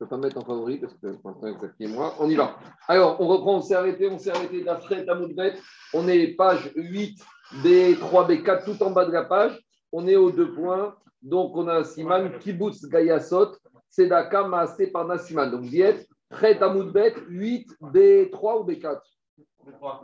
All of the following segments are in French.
Je ne peux pas mettre en favori parce que c'est moi. On y va. Alors, on reprend, on s'est arrêté, on s'est arrêté d'après Tamoudbet. On est page 8, B3, B4, tout en bas de la page. On est aux deux points. Donc, on a un siman, Kibbutz Gayasot, Sedaka Maasé par. Donc, vous êtes, Prêt 8, B3 ou B4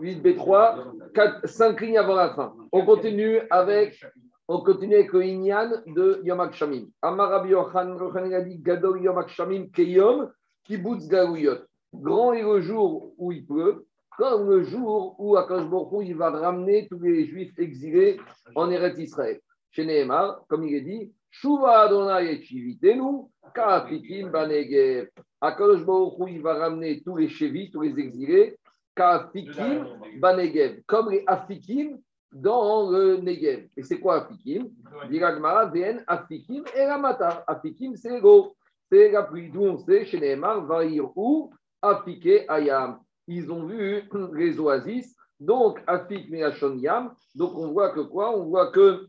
8, B3, 4, 5 lignes avant la fin. On continue avec on continue avec le de Yom Shamim. Amar Rabbi Yochan, a dit Gadol Yom Shamim Keyom Kibbutz Gaouyot. Grand est le jour où il pleut, comme le jour où Akash il va ramener tous les juifs exilés en Eretz Israël. Chez Nehemar, comme il est dit, Shuva Adonai et Chivitenu, Ka'afikim Banegev. Akash il va ramener tous les chevis, tous les exilés, Ka'afikim Banegev. Comme les Afikim dans le Negev. Et c'est quoi Afikim? Diragmara, VN, Afikim et Ramata. Afikim, c'est l'ego. C'est la pluie. D'où on sait, chez Nehemar, Vaïr ou Afike Ayam. Ils ont vu les oasis. Donc, Afik Meachon Yam. Donc, on voit que quoi? On voit que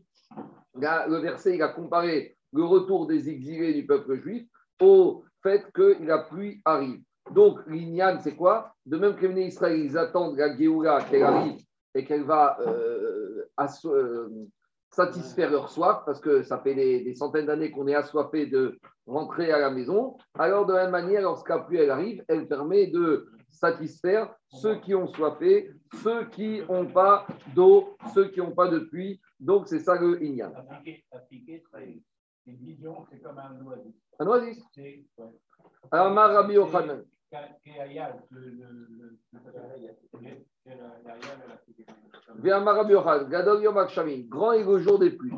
le verset, il a comparé le retour des exilés du peuple juif au fait que la pluie arrive. Donc, l'Inyan, c'est quoi? De même que les Israël, ils attendent la Géoula qu'elle arrive et qu'elle va euh, euh, satisfaire leur soif, parce que ça fait des, centaines d'années qu'on est assoiffé de rentrer à la maison, alors de la même manière, lorsqu'à pluie elle arrive, elle permet de satisfaire ceux qui ont soifé, ceux qui n'ont pas d'eau, ceux qui n'ont pas de pluie. Donc c'est ça le comme un oasis. Un oasis Alors, Marabi Ochanan. Grand est le jour des pluies.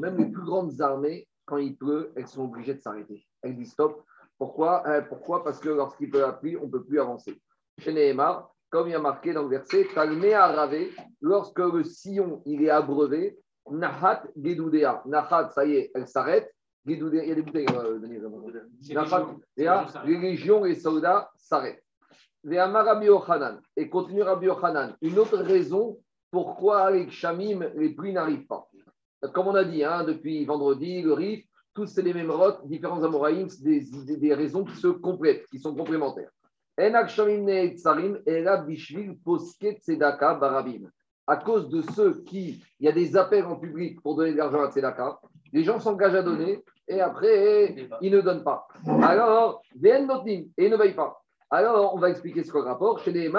Même les plus grandes armées, quand il pleut, elles sont obligées de s'arrêter. Elles disent stop. Pourquoi? Euh, Pourquoi? Parce que lorsqu'il pleut la pluie, on ne peut plus avancer. Chez Nehemar, comme il y a marqué dans le verset, lorsque le sillon il est abreuvé, Nahat Gedoudea. Nahat, ça y est, elle s'arrête. Il y a des bouteilles, euh, les légions, les soldats s'arrêtent. Et continue Rabbi Yochanan. Une autre raison pourquoi avec Shamim, les pluies n'arrivent pas. Comme on a dit hein, depuis vendredi, le Rif, tous c'est les mêmes rotes, différents Amoraïm, c'est des, des, des, raisons qui se complètent, qui sont complémentaires. À cause de ceux qui, il y a des appels en public pour donner de l'argent à Tzedaka, les gens s'engagent à donner et après, ils ne donnent pas. Alors, et ils ne veillent pas. Alors, on va expliquer ce rapport. Chez les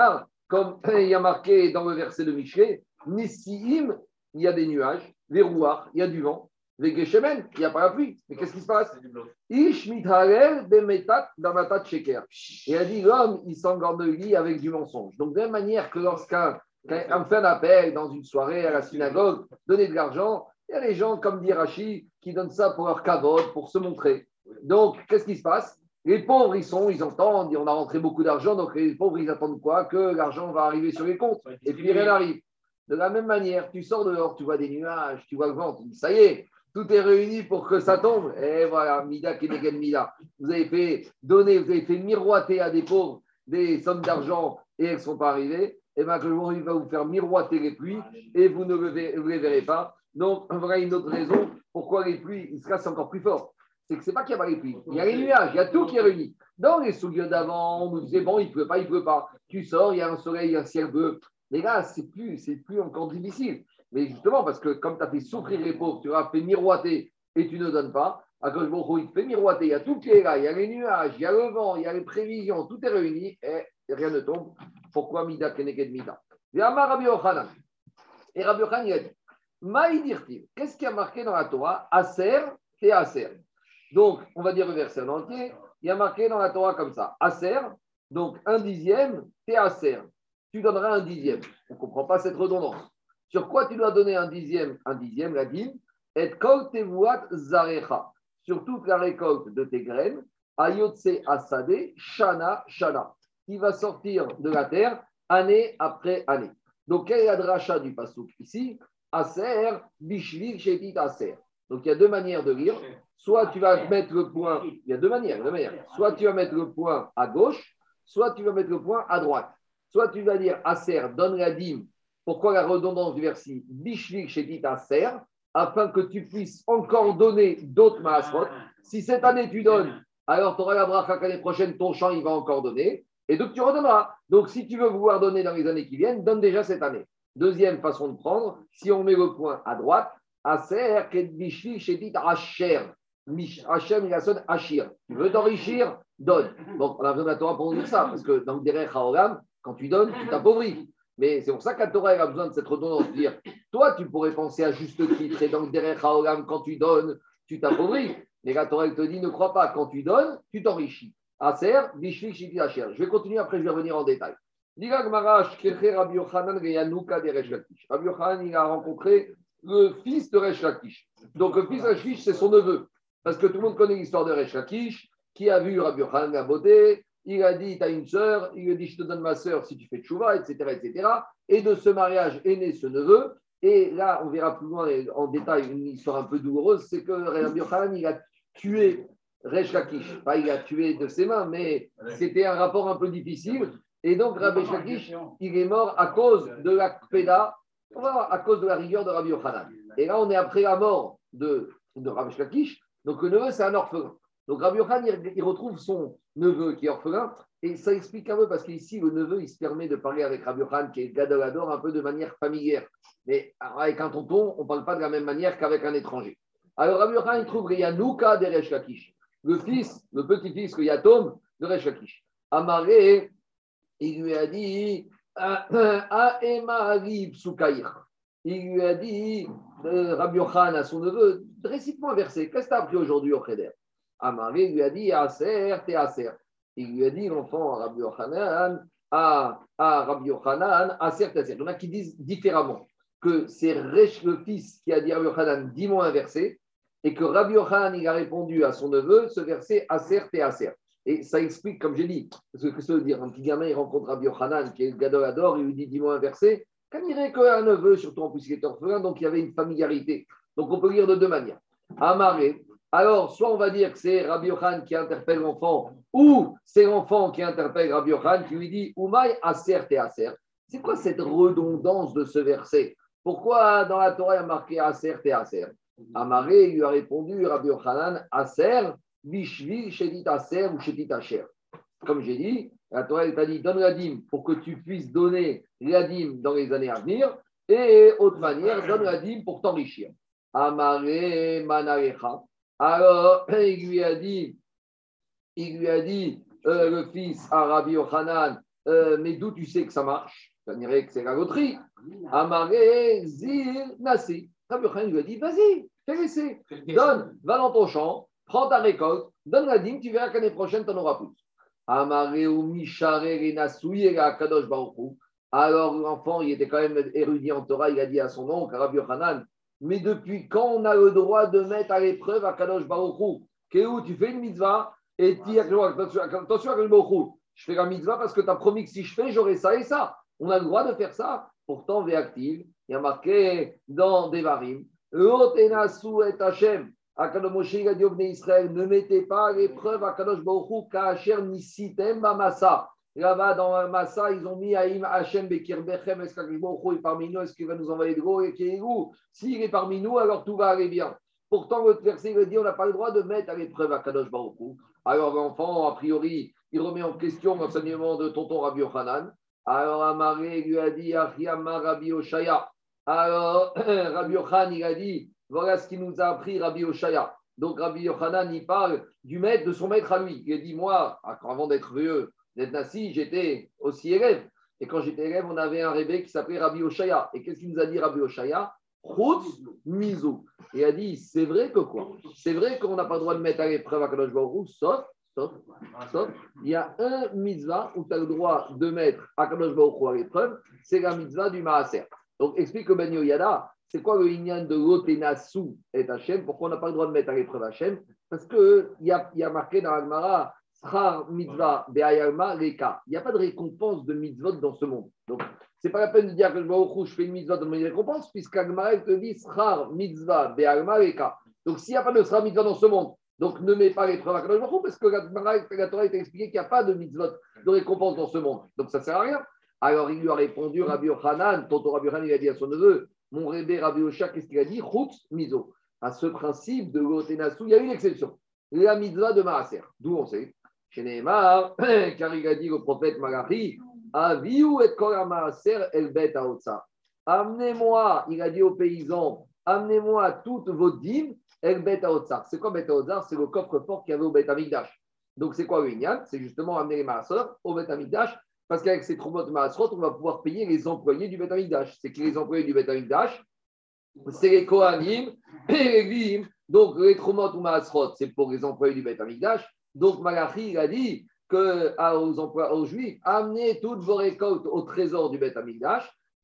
comme il y a marqué dans le verset de Michelet, Nissiim, il y a des nuages, les rouards, il y a du vent, les Geshemen, il n'y a pas la pluie. Mais qu'est-ce qui se passe? Ish bemetat damatat sheker. Il a dit l'homme, il s'engorgueillit avec du mensonge. Donc, de la même manière que lorsqu'un fait un appel dans une soirée à la synagogue, donner de l'argent, il y a des gens, comme dit Rachid, qui donnent ça pour leur cavode, pour se montrer. Donc, qu'est-ce qui se passe? Les pauvres, ils sont, ils entendent, on a rentré beaucoup d'argent, donc les pauvres, ils attendent quoi? Que l'argent va arriver sur les comptes. Et puis rien n'arrive. De la même manière, tu sors dehors, tu vois des nuages, tu vois le vent, tu dis, ça y est, tout est réuni pour que ça tombe. Et voilà, Mida Kenegen Mida. Vous avez fait donner, vous avez fait miroiter à des pauvres des sommes d'argent et elles ne sont pas arrivées. Et bien, le jour, il va vous faire miroiter les pluies et vous ne les verrez pas. Donc, voilà une autre raison pourquoi les pluies se cassent encore plus fort. C'est que c'est pas qu'il y a pas les pluies, il y a les nuages, il y a tout qui est réuni. Dans les souliers d'avant, on nous disait bon, il ne pleut pas, il ne pleut pas. Tu sors, il y a un soleil, un ciel bleu. Mais là, c'est plus, plus encore difficile. Mais justement, parce que comme tu as fait souffrir les pauvres, tu as fait miroiter et tu ne donnes pas, à cause de il fait miroiter, il y a tout qui est là, il y a les nuages, il y a le vent, il y a les prévisions, tout est réuni et rien ne tombe. Pourquoi Mida Keneged Mida? Et Rabbi Et Rabbi Yochanan, il a Maïdirti, qu'est-ce qui a marqué dans la Torah? Aser et. Donc, on va dire le verset en entier. Il y a marqué dans la Torah comme ça Aser, donc un dixième, et Aser. Tu donneras un dixième. On ne comprend pas cette redondance. Sur quoi tu dois donner un dixième? Un dixième, la dîme. Et kol zarecha. Sur toute la récolte de tes graines. Ayotse asade, shana, shana. Qui va sortir de la terre année après année. Donc, quelle est la dracha du pasouk ici? Aser, Bishvil, Shetit, Aser. Donc il y a deux manières de lire. Soit tu vas mettre le point, il y a deux manières. Soit tu vas mettre le point à gauche, soit tu vas mettre le point à droite. Soit tu vas dire Aser, donne la dîme. Pourquoi la redondance du verset Bishvil, Shetit, Aser afin que tu puisses encore donner d'autres maasrot. Si cette année tu donnes, alors tu auras la bracha l'année prochaine, ton champ, il va encore donner. Et donc tu redonneras. Donc si tu veux vouloir donner dans les années qui viennent, donne déjà cette année. Deuxième façon de prendre, si on met le point à droite, Aser, Kedbishvi, Shedit, Asher. Hachem, il Achir. Tu veux t'enrichir? Donne. Donc, on a besoin de la Torah pour dire ça, parce que dans le derrière quand tu donnes, tu t'appauvris. Mais c'est pour ça que la Torah a besoin de cette redondance. Dire, toi, tu pourrais penser à juste titre, et dans le derrière quand tu donnes, tu t'appauvris. Mais la Torah te dit, ne crois pas, quand tu donnes, tu t'enrichis. Aser, Bishvi, Shedit, Asher. Je vais continuer, après je vais revenir en détail. Rabbi Yochanan, il a rencontré le fils de Resh Lakish. Donc le fils de Resh Lakish, c'est son neveu. Parce que tout le monde connaît l'histoire de Resh Lakish, qui a vu Rabbi Yochanan la beauté. Il a dit, tu as une sœur. Il lui a dit, je te donne ma sœur si tu fais tchouva, etc., etc. Et de ce mariage est né ce neveu. Et là, on verra plus loin en détail une histoire un peu douloureuse, c'est que Rabbi Yochanan, il a tué Resh Lakish. Pas il a tué de ses mains, mais c'était un rapport un peu difficile. Et donc, Rabbi Lakish, il est mort à cause de la Peda à cause de la rigueur de Rabbi Yochanan. Et là, on est après la mort de, de Rabbi Shakish. Donc, le neveu, c'est un orphelin. Donc, Rabbi Yochanan, il, retrouve son neveu qui est orphelin. Et ça explique un peu, parce qu'ici, le neveu, il se permet de parler avec Rabbi Yochanan, qui est Gadolador, un peu de manière familière. Mais avec un tonton, on ne parle pas de la même manière qu'avec un étranger. Alors, Rabbi Yochanan, il trouve Riyanouka de Resh Lakish, le fils, le petit-fils, le Yatom de Resh Lakish. Amaré, il lui a dit à Soukaïr. Il lui a dit, euh, Rabbi Yochan à son neveu, récite-moi un verset. Qu'est-ce que tu as appris aujourd'hui au Cheder Amaré lui a dit, Aser, t'es Aser. Il lui a dit, l'enfant, Rabbi Yochanan, à, à Rabbi Yochanan, Aser, t'es Aser. Il y en a qui disent différemment que c'est Resh le fils qui a dit à Rabbi Yochanan, dis-moi un verset, et que Rabbi Yochanan, il a répondu à son neveu, ce verset, Aser, t'es Aser. Et ça explique, comme j'ai dit, ce que ça veut dire. Un petit gamin, il rencontre Rabbi Yochanan, qui est le Gadol Ador, il lui dit Dis-moi un verset. Quand il qu'un neveu, surtout en plus était orphelin, donc il y avait une familiarité. Donc on peut lire de deux manières. Amaré. Alors, soit on va dire que c'est Rabbi Yochanan qui interpelle l'enfant, ou c'est l'enfant qui interpelle Rabbi Yochanan qui lui dit Oumaï aser te aser. C'est quoi cette redondance de ce verset? Pourquoi dans la Torah il y a marqué aser te aser? Amaré lui a répondu Rabbi Yochanan aser Bishvil, Shedit Aser ou Shedit Asher. Comme j'ai dit, la Torah t'a dit donne la dîme pour que tu puisses donner la dîme dans les années à venir. Et autre manière, donne la dîme pour t'enrichir. Amare Manarecha. Alors, il lui a dit, il lui a dit, euh, le fils à Rabbi Yochanan, euh, mais d'où tu sais que ça marche? Ça dirait que c'est la loterie. Amare Zil Nasi. Rabbi Yochanan lui a dit, vas-y, fais l'essai. Donne, va dans ton champ, prends ta récolte, donne la dîme, tu verras qu'année prochaine, tu en auras plus. Alors l'enfant, il était quand même érudit en Torah, il a dit à son oncle, Rabbi Yochanan, mais depuis quand on a le droit de mettre à l'épreuve à Kadosh Baruchou où tu fais une mitzvah et tu dis attention à Kadosh je fais la mitzvah parce que tu as promis que si je fais, j'aurai ça et ça. On a le droit de faire ça. Pourtant, Véactive, il y a marqué dans Devarim, et Hashem, Akadosh Moshe a dit au Israël, ne mettez pas l'épreuve à Kadosh Baruch Kacher Nisitem Massa. Là-bas, dans Massa, ils ont mis Aïm Hachem Bekir Bechem, est-ce qu'Akadosh est parmi nous, est-ce qu'il va nous envoyer de gros? Et qu'il est où? S'il est parmi nous, alors tout va aller bien. Pourtant, votre verset il dit on n'a pas le droit de mettre à l'épreuve à Kadosh Baruch Alors l'enfant, a priori, il remet en question l'enseignement de tonton Rabbi Yochanan. Alors Amaré lui a dit Achiyama Rabbi Oshaya. Alors Rabbi Yochanan, il a dit voilà ce qu'il nous a appris Rabbi Oshaya. Donc Rabbi Yochanan, il parle du maître, de son maître à lui. Il dit, moi, avant d'être vieux, d'être nassi, j'étais aussi élève. Et quand j'étais élève, on avait un rébé qui s'appelait Rabbi Oshaya. Et qu'est-ce qu'il nous a dit Rabbi Oshaya miso. Et il a dit, c'est vrai que quoi? C'est vrai qu'on n'a pas le droit de mettre à l'épreuve à Kadosh Baruch sauf, sauf, sauf, il y a un mitzvah où tu as le droit de mettre à Kadosh Baruch à l'épreuve, c'est la mitzvah du Maaser. Donc explique au Ben Yoyada, c'est quoi le lignan de l'Otenasu et Hachem? Pourquoi on n'a pas le droit de mettre à l'épreuve Hachem? Parce qu'il y a, y a marqué dans Agmara, Srar mitzvah be'ayalma reka. Il n'y a pas de récompense de mitzvot dans ce monde. Donc, ce n'est pas la peine de dire que je fais une mitzvah dans une récompense, puisqu'Agmara te dit Srar mitzvah be'ayalma reka. Donc, s'il n'y a pas de Srar mitzvah dans ce monde, donc ne mets pas l'épreuve à Kadosh parce que la Torah t'a expliqué qu'il n'y a pas de mitzvot de récompense dans ce monde. Donc, ça ne sert à rien. Alors, il lui a répondu, Rabbi Yochanan, tonton Rabbi Yochanan, il a dit à son neveu, mon rébé Rabbi Osha, qu'est-ce qu'il a dit? Chutz miso. À ce principe de l'otenasu, il y a une exception. la mitzvah de Maaser. D'où on sait Chez Neymar, car il a dit au prophète Malachi Aviou et Kol Maaser el bet Amenez-moi, il a dit aux paysans, amenez-moi toutes vos dîmes el bet C'est quoi bet C'est le coffre-fort qu'il y avait au bet Amigdash. Donc c'est quoi le C'est justement amener les au bet Amigdash parce qu'avec ces trombotes Maasrot, on va pouvoir payer les employés du Bet C'est que les employés du Bet c'est les Kohanim et les Glim. Donc les trombotes ou Maasrot, c'est pour les employés du Bet Donc Malachi, il a dit que, aux, aux Juifs, amenez toutes vos récoltes au trésor du Bet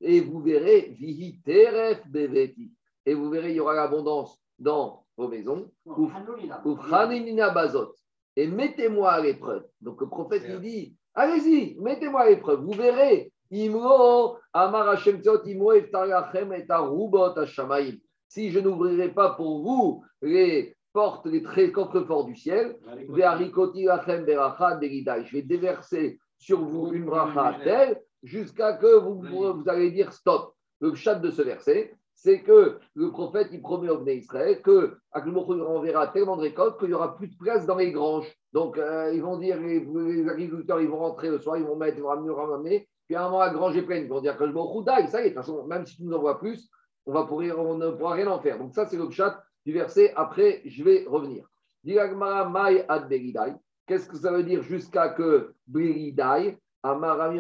et vous verrez, teref beveti. Et vous verrez, il y aura l'abondance dans vos maisons. Ou bazot. Et mettez-moi à l'épreuve. Donc le prophète, il dit Allez-y, mettez-moi à l'épreuve. Vous verrez. Si je n'ouvrirai pas pour vous les portes, les très coffres-forts du ciel, je vais déverser sur vous une bracha telle jusqu'à que vous, vous allez dire stop. Le chat de ce verset, c'est que le prophète, il promet au Bnei Israël que il enverra tellement de récoltes qu'il n'y aura plus de place dans les granges. Donc, euh, ils vont dire, les, agriculteurs, ils vont rentrer le soir, ils vont mettre, ils vont ramener, ramener, puis à un moment, la grange est pleine. Ils vont dire que je ça y est, de toute façon, même si tu nous envoies plus, on, va pourrir, on ne pourra rien en faire. Donc, ça, c'est le chat du verset. Après, je vais revenir. Qu'est-ce que ça veut dire jusqu'à que Beridai, Marav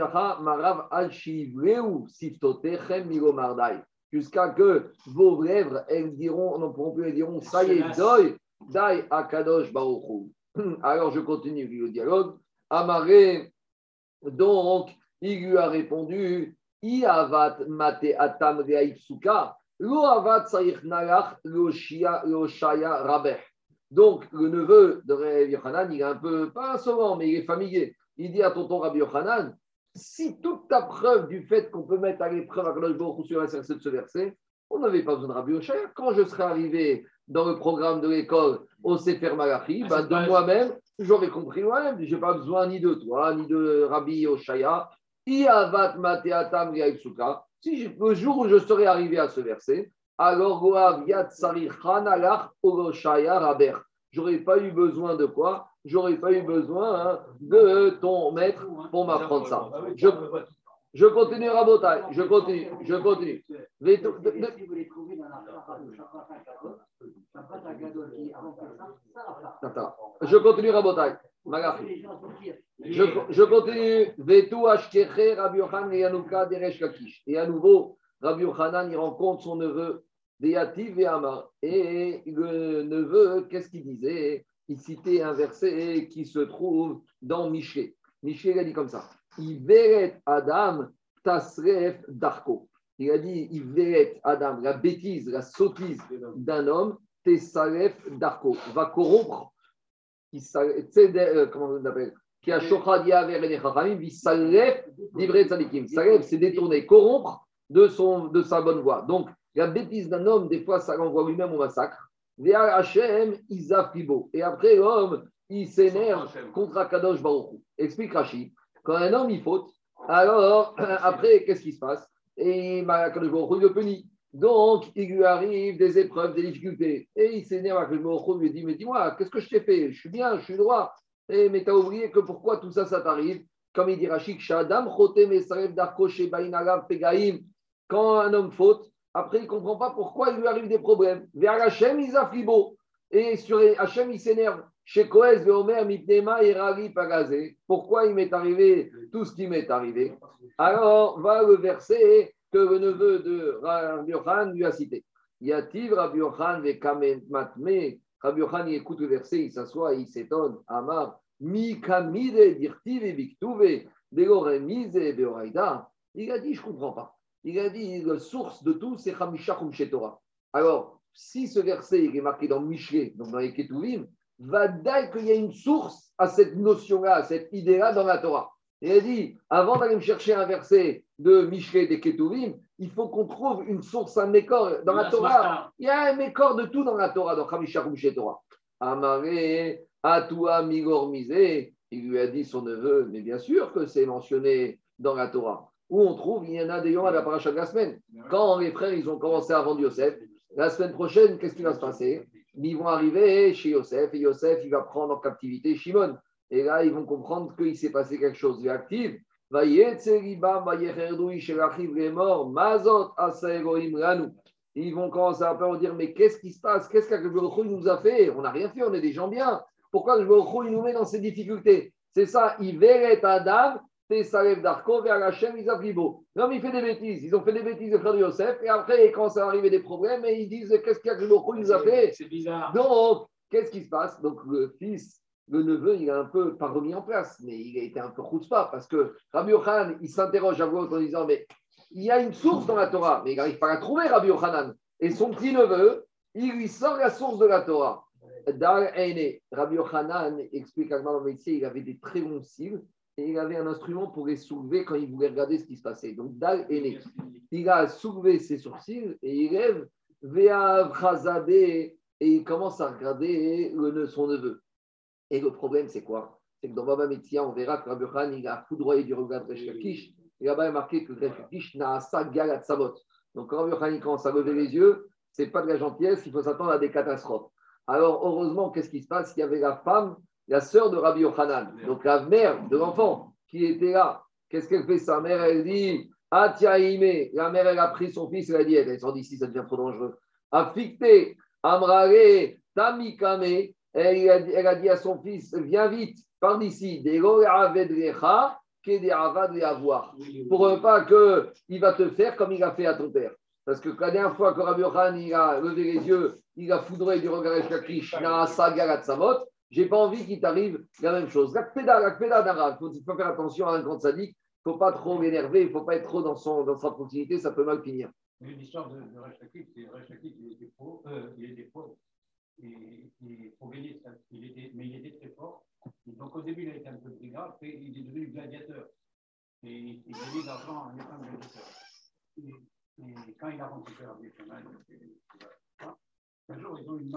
Milomardai jusqu'à que vos lèvres, elles diront, non pourront plus, elles diront, ça y est, doi, dai akadosh baruchou. Alors je continue le dialogue. Amaré, donc, il lui a répondu, Iavat mate atam reaitsuka, lo avat saïch nalach lo shaya rabeh. Donc, le neveu de Rabbi Yochanan, il est un peu, pas insolent, mais il est familier. Il dit à tonton Rabbi Yochanan, si toute ta preuve du fait qu'on peut mettre à l'épreuve à Kadosh sur la de ce verset, on n'avait pas besoin de Rabbi Ocher. Quand je serais arrivé dans le programme de l'école au Sefer Malachi, ah, ben, de moi-même, j'aurais compris moi-même. Je n'ai pas besoin ni de toi, ni de Rabbi Oshaya. Iavat mateatam Si le jour où je serais arrivé à ce verset, alors Goav Oshaya Raber. J'aurais pas eu besoin de quoi? J'aurais pas eu besoin hein, de ton maître pour m'apprendre ça. Je, je continue, Rabotai, je continue, je continue. Je continue, Rabotai. Je, je continue. Vetu Ashkeche, Rabbi Yochanan et Yanouka Deresh Kakish. Et à nouveau, Rabbi Yochanan, il rencontre son neveu, Beyativ et. Et le neveu, qu'est-ce qu'il disait? Il citait un verset qui se trouve dans Miché. Miché, il a dit comme ça Iveret Adam Tasref Darko. Il a dit Iveret Adam, la bêtise, la sottise d'un homme, Tesaref Darko, va corrompre. Euh, comment on appelle qui a c'est détourner, corrompre de, son, de sa bonne voie. Donc, la bêtise d'un homme, des fois, ça l'envoie lui-même au massacre. Et après, l'homme, il s'énerve contre Akadosh Baruch Explique Rachid. Quand un homme, il faute, alors, après, qu'est-ce qui se passe? Et Akadosh Baruch le punit. Donc, il lui arrive des épreuves, des difficultés. Et il s'énerve, Akadosh Baruch lui dit, mais dis-moi, qu'est-ce que je t'ai fait? Je suis bien, je suis droit. Et, mais tu as oublié que pourquoi tout ça, ça t'arrive? Comme il dit Rachid, Shadam, Darko, Quand un homme faute, après, il ne comprend pas pourquoi il lui arrive des problèmes. Vers Hachem, il fribo. Et sur Hachem, il s'énerve. Chez Koez, Omer, Mitnema, Erari, Pagazé. Pourquoi il m'est arrivé tout ce qui m'est arrivé? Alors, va le verset que le neveu de Rabbi Yochan lui a cité. Yativ Rabbi Yochan ve matme. Rabbi Yochan, il écoute le verset, il s'assoit, il s'étonne. Amar, mi kamide dirtive biktuve, beoremise beoraida. Il a dit, je ne comprends pas il a dit la source de tout, c'est Hamisha Torah. Alors, si ce verset est marqué dans Michelet, donc dans les Ketuvim, va dire qu'il y a une source à cette notion-là, à cette idée-là dans la Torah. Il a dit, avant d'aller me chercher un verset de Michelet des Ketuvim, il faut qu'on trouve une source, un mécor dans la, Torah. Il y a un mécor de tout dans la Torah, dans Hamisha Torah. Amaré, Atua, Migor, il lui a dit son neveu, mais bien sûr que c'est mentionné dans la Torah où on trouve, il y en a des à la paracha de la semaine. Quand les frères, ils ont commencé à vendre Yosef, la semaine prochaine, qu'est-ce qui va se passer? Ils vont arriver chez Yosef et Yosef, il va prendre en captivité Shimon. Et là, ils vont comprendre qu'il s'est passé quelque chose d'actif. Ils vont commencer à peur dire Mais qu'est-ce qui se passe? Qu'est-ce que nous a fait? On n'a rien fait, on est des gens bien. Pourquoi le il nous met dans ces difficultés? C'est ça, il verrait Adam, Tesalev Darko, vers la chaîne Isabribo. Non, il fait des bêtises. Ils ont fait des bêtises, de frère de Yosef. Et après, quand ça arrive des problèmes, et ils disent Qu'est-ce que le nous a fait C'est bizarre. Donc, qu'est-ce qui se passe? Donc, le fils le neveu, il a un peu pas remis en place, mais il a été un peu pas parce que Rabbi Yochanan, il s'interroge à voix en disant Mais il y a une source dans la Torah, mais il n'arrive pas à la trouver, Rabbi Yochanan. Et son petit neveu, il lui sort la source de la Torah. Rabbi Yochanan explique à métier, il avait des très longs cils et il avait un instrument pour les soulever quand il voulait regarder ce qui se passait. Donc, Dal Ene, il a soulevé ses sourcils et il lève Ve'av et il commence à regarder le, son neveu. Et le problème, c'est quoi? C'est que dans Baba Metzia, on verra que Rabbi Khan, il a foudroyé du regard de Resh Et là-bas, il est marqué que Resh Lakish n'a sa galat sabot. Donc quand Rabbi Khan commence à lever les yeux, ce n'est pas de la gentillesse, il faut s'attendre à des catastrophes. Alors, heureusement, qu'est-ce qui se passe? Il y avait la femme, la sœur de Rabbi Yochanan, donc la mère de l'enfant qui était là. Qu'est-ce qu'elle fait Sa mère, elle dit Ah, tiens, La mère, elle a pris son fils, elle a dit Elle est d'ici, ça devient trop dangereux. Afikte, Amrare, Tamikame, elle, a dit à son fils Viens vite, pars d'ici, pour pas qu'il va te faire comme il a fait à ton père. Parce que la dernière fois que Rabbi Khan il a levé les yeux, il a foudré du regard Shakish, j'ai pas envie qu'il t'arrive la même chose. L'akpeda, d'arabe, il faut faire attention à un grand sadique, il ne faut pas trop l'énerver, il ne faut pas être trop dans, son, dans sa proximité, ça peut mal finir. L'histoire de, de Rachakik, c'est Rachakik, il était faux, euh, il était faux et, gagner, il était, mais il était très fort. donc au début, il a été un peu plus grave, et il est devenu gladiateur. Et il gagnait de l'argent en étant gladiateur. Et, quand il a des chemins, un jour, ils ont une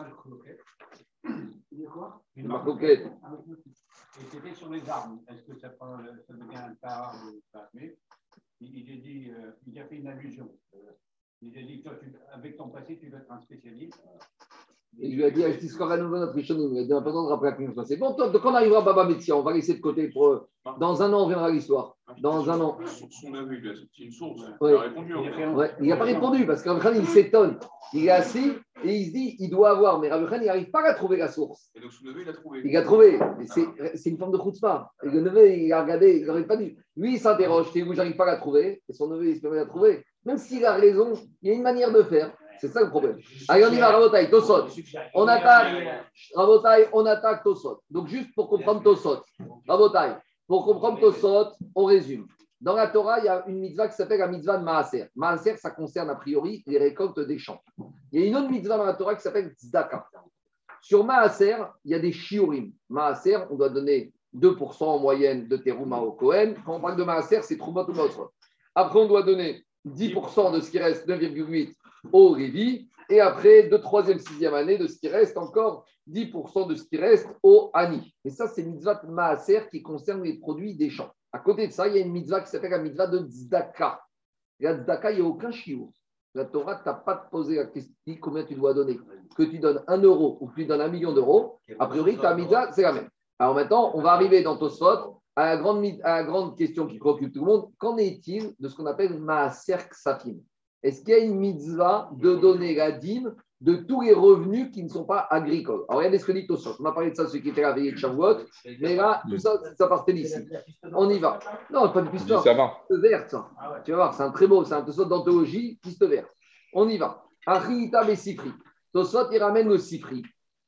y a quoi? Une malle croquette. Et c'était sur les armes. Est-ce que ça, ça devient un pas ou pas Mais il, il, a dit, euh, il a fait une allusion. Il a dit, toi, tu, avec ton passé, tu vas être un spécialiste. Et je lui ai dit, il a dit, important de rappeler la question. C'est bon, donc on arrivera à Baba Metzia, on va laisser de côté pour eux. Dans un an, on reviendra à l'histoire. Dans un an. Son avis, il a une source. Il a répondu. Ouais, il n'a pas répondu parce Rabbi il s'étonne. Il est assis et il se dit, il doit avoir. Mais Rabbi il n'arrive pas à trouver la source. Et donc son neveu, il a trouvé. Il a trouvé. C'est une forme de chutzpah. Et le neveu, il a regardé, il n'aurait pas dit. Lui, il s'interroge. Je j'arrive pas à la trouver. Et son neveu, il se permet de la trouver. Même s'il a raison, il y a une manière de faire. C'est ça le problème. Allez, on y va, Rabotai, Tosot. On attaque, Rabotai, on attaque Tosot. Donc, juste pour comprendre Tosot, Rabotai, pour comprendre Tosot, on résume. Dans la Torah, il y a une mitzvah qui s'appelle la mitzvah de Maaser. Maaser, ça concerne a priori les récoltes des champs. Il y a une autre mitzvah dans la Torah qui s'appelle Tzedaka. Sur Maaser, il y a des shiurim. Maaser, on doit donner 2% en moyenne de terouma au Kohen. Quand on parle de Maaser, c'est Troumat ou Après, on doit donner 10% de ce qui reste, 9,8% au Révi, et après, de troisième, sixième année, de ce qui reste encore 10% de ce qui reste au Ani. Mais ça, c'est mitzvah Maaser qui concerne les produits des champs. À côté de ça, il y a une mitzvah qui s'appelle la mitzvah de Tzedaka. La Tzedaka, il n'y a aucun chiour. La Torah t'a pas posé la question combien tu dois donner. Que tu donnes un euro ou que tu donnes un million d'euros, a priori, ta mitzvah, c'est la même. Alors maintenant, on va arriver dans Tosfot à la grande, à la grande question qui préoccupe tout le monde. Qu'en est-il de ce qu'on appelle Maaser Ksafim? Est-ce qu'il y a une mitzvah de donner la dîme de tous les revenus qui ne sont pas agricoles Alors, regardez ce que dit Tosot. On a parlé de ça, ceux qui étaient la veillée de Shavuot, mais là, tout ça, ça partait d'ici. On y va. Non, pas de piste Ça va. Verte, ça. Tu vas voir, c'est un très beau, c'est un Tosot d'anthologie, piste verte. On y va. Achita Sifri. Tosot, il ramène le Sifri,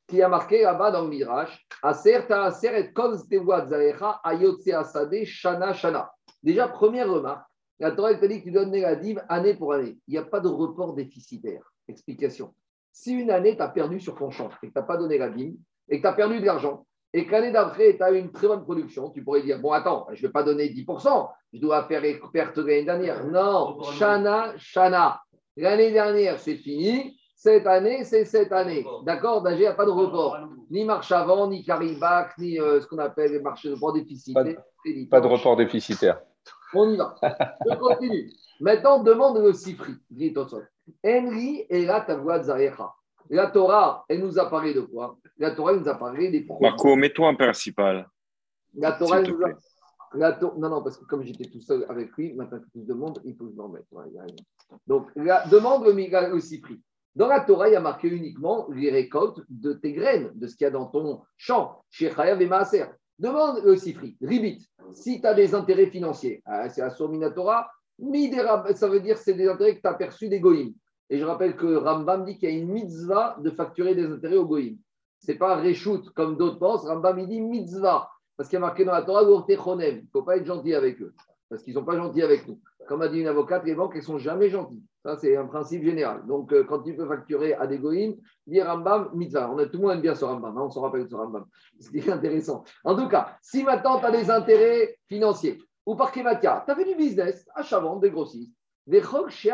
qui a marqué là-bas dans le Midrash Aser Aser et Kol Zarecha Ayotse Asade Shana Shana. Déjà, première remarque. La Torah te dit que tu donnes la dîme année pour année. Il n'y a pas de report déficitaire. Explication. Si une année, tu as perdu sur ton champ et que tu n'as pas donné la dîme et que tu as perdu de l'argent et que l'année d'après, tu as eu une très bonne production, tu pourrais dire Bon, attends, je ne vais pas donner 10%, je dois faire les pertes de l'année dernière. Non, Shana, Shana. L'année dernière, c'est fini. Cette année, c'est cette année. D'accord D'agir, il n'y a pas de report. Ni marche avant, ni carry-back, ni euh, ce qu'on appelle les marchés de report déficitaire. pas de report déficitaire. On y va. Je continue. Maintenant, demande le Sifri, dit Tosot. Henry est là ta voix Zarecha. La Torah, elle nous a parlé de quoi? La Torah elle nous a parlé des produits. Marco, mets-toi en principal. La Torah, elle nous a- la To- Non, non, parce que comme j'étais tout seul avec lui, maintenant qu'il plus de monde, il faut que je m'en mette. Ouais. Donc, la demande le Migal aussi pris. Dans la Torah, il y a marqué uniquement les récoltes de tes graines, de ce qu'il y a dans ton champ, chez Chayav et Maaser. Demande le Sifri, Ribit, si tu as des intérêts financiers, ah, c'est la Torah, ça veut dire c'est des intérêts que tu as perçus des Goïm. Et je rappelle que Rambam dit qu'il y a une mitzvah de facturer des intérêts aux Goïm. Ce n'est pas Réchout comme d'autres pensent, Rambam il dit mitzvah. Parce qu'il y a marqué dans la Torah. Il ne faut pas être gentil avec eux. Parce qu'ils ne sont pas gentils avec nous. Comme a dit une avocate, les banques, elles ne sont jamais gentilles. Ça, c'est un principe général. Donc, euh, quand tu peux facturer à des goïms, dis Rambam, mitzvah. On a, tout le monde aime bien ce Rambam. hein, on s'en rappelle de ce Rambam. C'est intéressant. En tout cas, si maintenant tu as des intérêts financiers, ou par Kevatia, tu as fait du business, achat-vente, des grossistes, des chez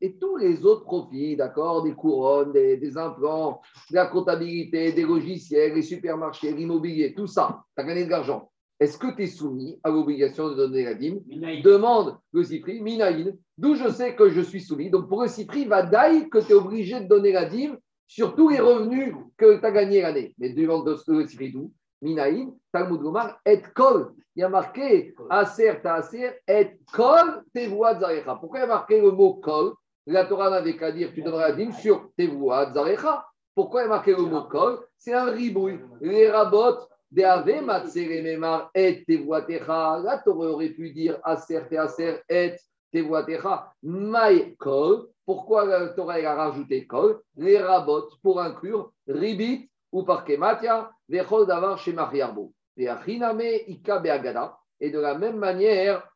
et tous les autres profits, d'accord, des couronnes, des, des implants, de la comptabilité, des logiciels, les supermarchés, l'immobilier, tout ça, tu as gagné de l'argent. Est-ce que tu es soumis à l'obligation de donner la dîme. Demande le Cipri, Minaïn, d'où je sais que je suis soumis. Donc pour le Cipri, va d'aille que tu es obligé de donner la dîme sur tous les revenus que tu as gagnés l'année. Mais demande de le Cipri d'où Minaïn, Talmud Gomar, et kol. Il y a marqué Aser ta Aser, et kol tes voix zarecha. Pourquoi il y a marqué le mot kol? La Torah n'avait qu'à dire tu donneras la dîme sur tes voix zarecha. Pourquoi il y a marqué le mot kol? C'est un ribouille. Les rabotes de Ave Matsere Memar et Tevoatecha. La Torah aurait pu dire Aser te Aser et Tevoatecha. Maï kol. Pourquoi la Torah a rajouté kol? Les rabotes pour inclure ribit ou par kematia, vechol davar chez Mariarbo. Et ika beagada. Et de la même manière,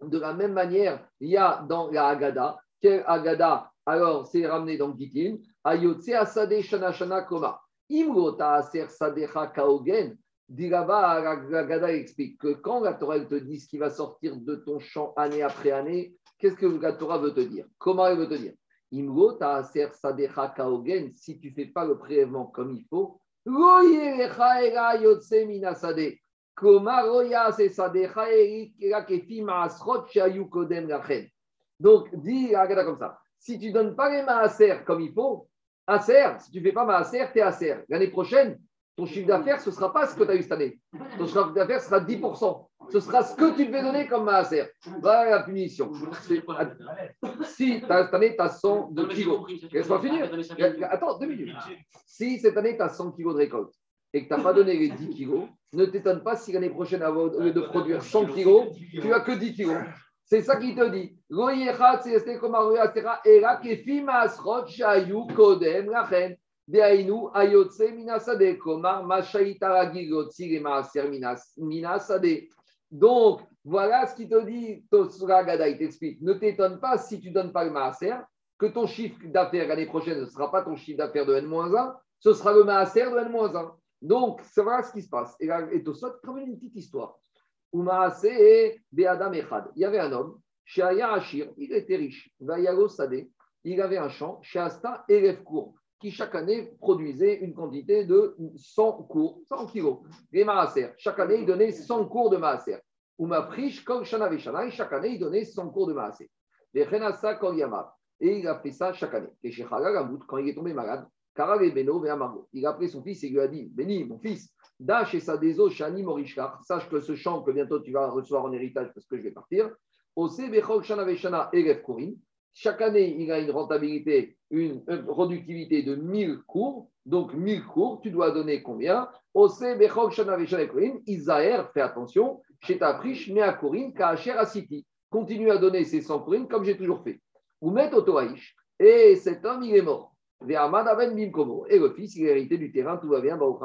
de la même manière, il y a dans la Agada, quel Agada Alors, c'est ramené dans Gitin, Ayotse Asade Shana Shana Koma. Imrota Aser Sadecha Kaogen. La Agada explique que quand la Torah te dit ce qui va sortir de ton champ année après année, qu'est-ce que la Torah veut te dire? Comment elle veut te dire? Si tu ne fais pas le prélèvement comme il faut, donc, dis Agada comme ça. Si tu ne donnes pas les maaser comme il faut, aser, si tu ne fais pas maaser, t'es aser. L'année prochaine, ton chiffre d'affaires, ce ne sera pas ce que tu as eu cette année. Ton chiffre d'affaires sera 10%. Ce sera ce que tu devais donner comme maaser. Voilà la punition. Si cette année, tu as 100 de kilos, Laisse-moi finir. Attends, deux minutes. Si cette année, tu as 100 kilos de récolte et que tu n'as pas donné les 10 kilos, ne t'étonne pas si l'année prochaine, au lieu de produire 100 kilos, tu n'as que 10 kilos. C'est ça qu'il te dit. Ayotse minasade, komar ma'aser minas- minasade. Donc, voilà ce qu'il te dit, Tosra Gada, il t'explique. Ne t'étonne pas si tu ne donnes pas le maaser, que ton chiffre d'affaires l'année prochaine ne sera pas ton chiffre d'affaires de N-1, ce sera le maaser de N-1. Donc, c'est voilà ce qui se passe. Et, là, et Tosot ramène une petite histoire. Il y avait un homme, chez Aya Ashir, il était riche. Il avait un champ, chez Asta Elef Cour, qui chaque année produisait une quantité de 100 cours, 100 kilos. Maaser. Chaque année, il donnait 100 cours de maaser. Kol Shana Veshana, et chaque année, il donnait 100 cours de maaser. Les. Et il a fait ça chaque année. Et chez quand il est tombé malade, et et. Il a appelé son fils et lui a dit Béni, mon fils, Da chez Sadezo, Shani sache que ce champ que bientôt tu vas recevoir en héritage parce que je vais partir, Ose Bechol Shana Veshana Elef Kourim. Chaque année, il a une rentabilité, une productivité de 1000 cours. Donc 1000 cours, tu dois donner combien? Veshana Kourim. Isaer, fais attention, chez ta friche, Kourim, Kacher Asiti. Continue à donner ces 100 Kourim comme j'ai toujours fait. Ou met Otoaïch. Et cet homme, il est mort. Et le fils, il a hérité du terrain, tout va bien. Donc,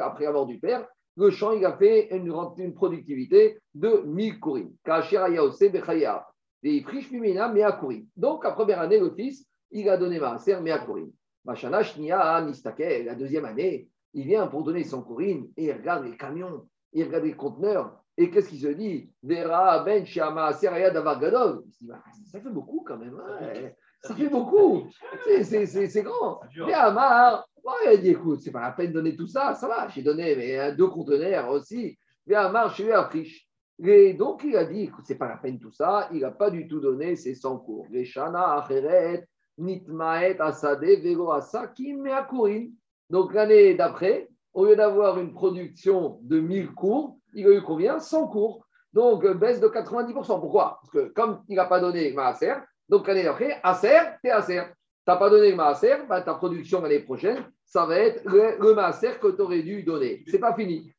après la mort du père, le champ, il a fait une, une productivité de 1000 kourim. Kacher ayaose bechaya. Ve'ifrish mimina mea kourim. Donc, la première année, le fils, il a donné maaser mea kourim. Machana shnia mistake. La deuxième année, il vient pour donner son kourim et il regarde les camions, il regarde les conteneurs. Et qu'est-ce qu'il se dit? Vera ben shama seraya davar gadol. Il se dit, bah, ça fait beaucoup quand même. hein. Ça fait beaucoup. C'est- grand. Mais Amar, ouais, il a dit écoute, c'est pas la peine de donner tout ça, ça va, j'ai donné mais, euh, deux conteneurs aussi. Mais Amar, je suis à friche. Et donc il a dit écoute, c'est pas la peine tout ça, il n'a pas du tout donné ses 100 cours. Les Shana, Acheret, Nitmaet Asade Vego Asa Kimeakurin. Donc l'année d'après, au lieu d'avoir une production de 1000 cours, il a eu combien? 100 cours. Donc baisse de 90%. Pourquoi? Parce que comme il n'a pas donné Maaser, donc l'année d'après, Aser, t'es Aser. Tu n'as pas donné Maaser, bah, ta production l'année prochaine, ça va être le, le Maaser que tu aurais dû donner. C'est pas fini.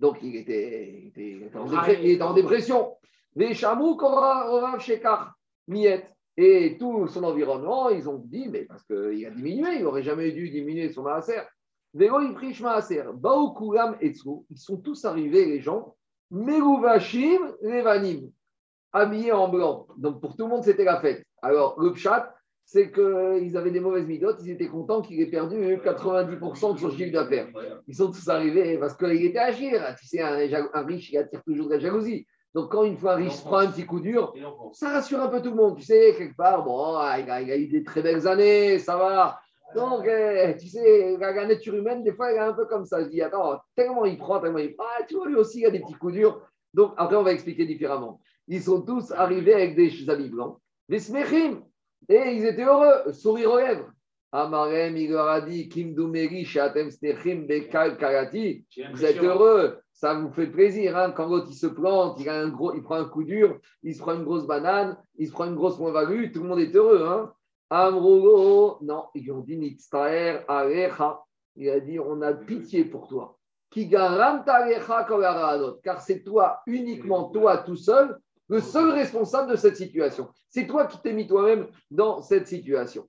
Donc il était, il était, en, dépression, il était en dépression. Et tout son environnement, ils ont dit, mais parce qu'il a diminué, il n'aurait jamais dû diminuer son maaser. Ils sont tous arrivés, les gens, Meruvashim Levanim, habillés en blanc. Donc pour tout le monde, c'était la fête. Alors le pchat, c'est qu'ils avaient des mauvaises midotes, ils étaient contents qu'il ait perdu 90% de son chiffre d'affaires. Ils sont tous arrivés parce qu'il était agir. Tu sais, un, riche, il attire toujours de la jalousie. Donc, quand une fois un riche prend un petit coup dur, ça rassure un peu tout le monde. Tu sais, quelque part, bon, ah, il a, il a eu des très belles années, ça va. Donc, eh, tu sais, la, nature humaine, des fois, elle est un peu comme ça. Je dis, attends, tellement il prend, tellement il prend. Ah, tu vois, lui aussi, il a des petits coups durs. Donc, après, on va expliquer différemment. Ils sont tous arrivés avec des habits blancs, des smechim, et ils étaient heureux, sourire aux lèvres. Amarem, il leur a dit, Kim Shatem Snechim, Bekal Karati. Vous êtes heureux, ça vous fait plaisir. Hein, quand l'autre il se plante, il, a un gros, il prend un coup dur, il se prend une grosse banane, il se prend une grosse moins-value, tout le monde est heureux. Hein. Amrogo, non, ils ont dit Nitztaer Alecha. Il a dit on a pitié pour toi. Car c'est toi, uniquement toi, tout seul, le seul responsable de cette situation. C'est toi qui t'es mis toi-même dans cette situation.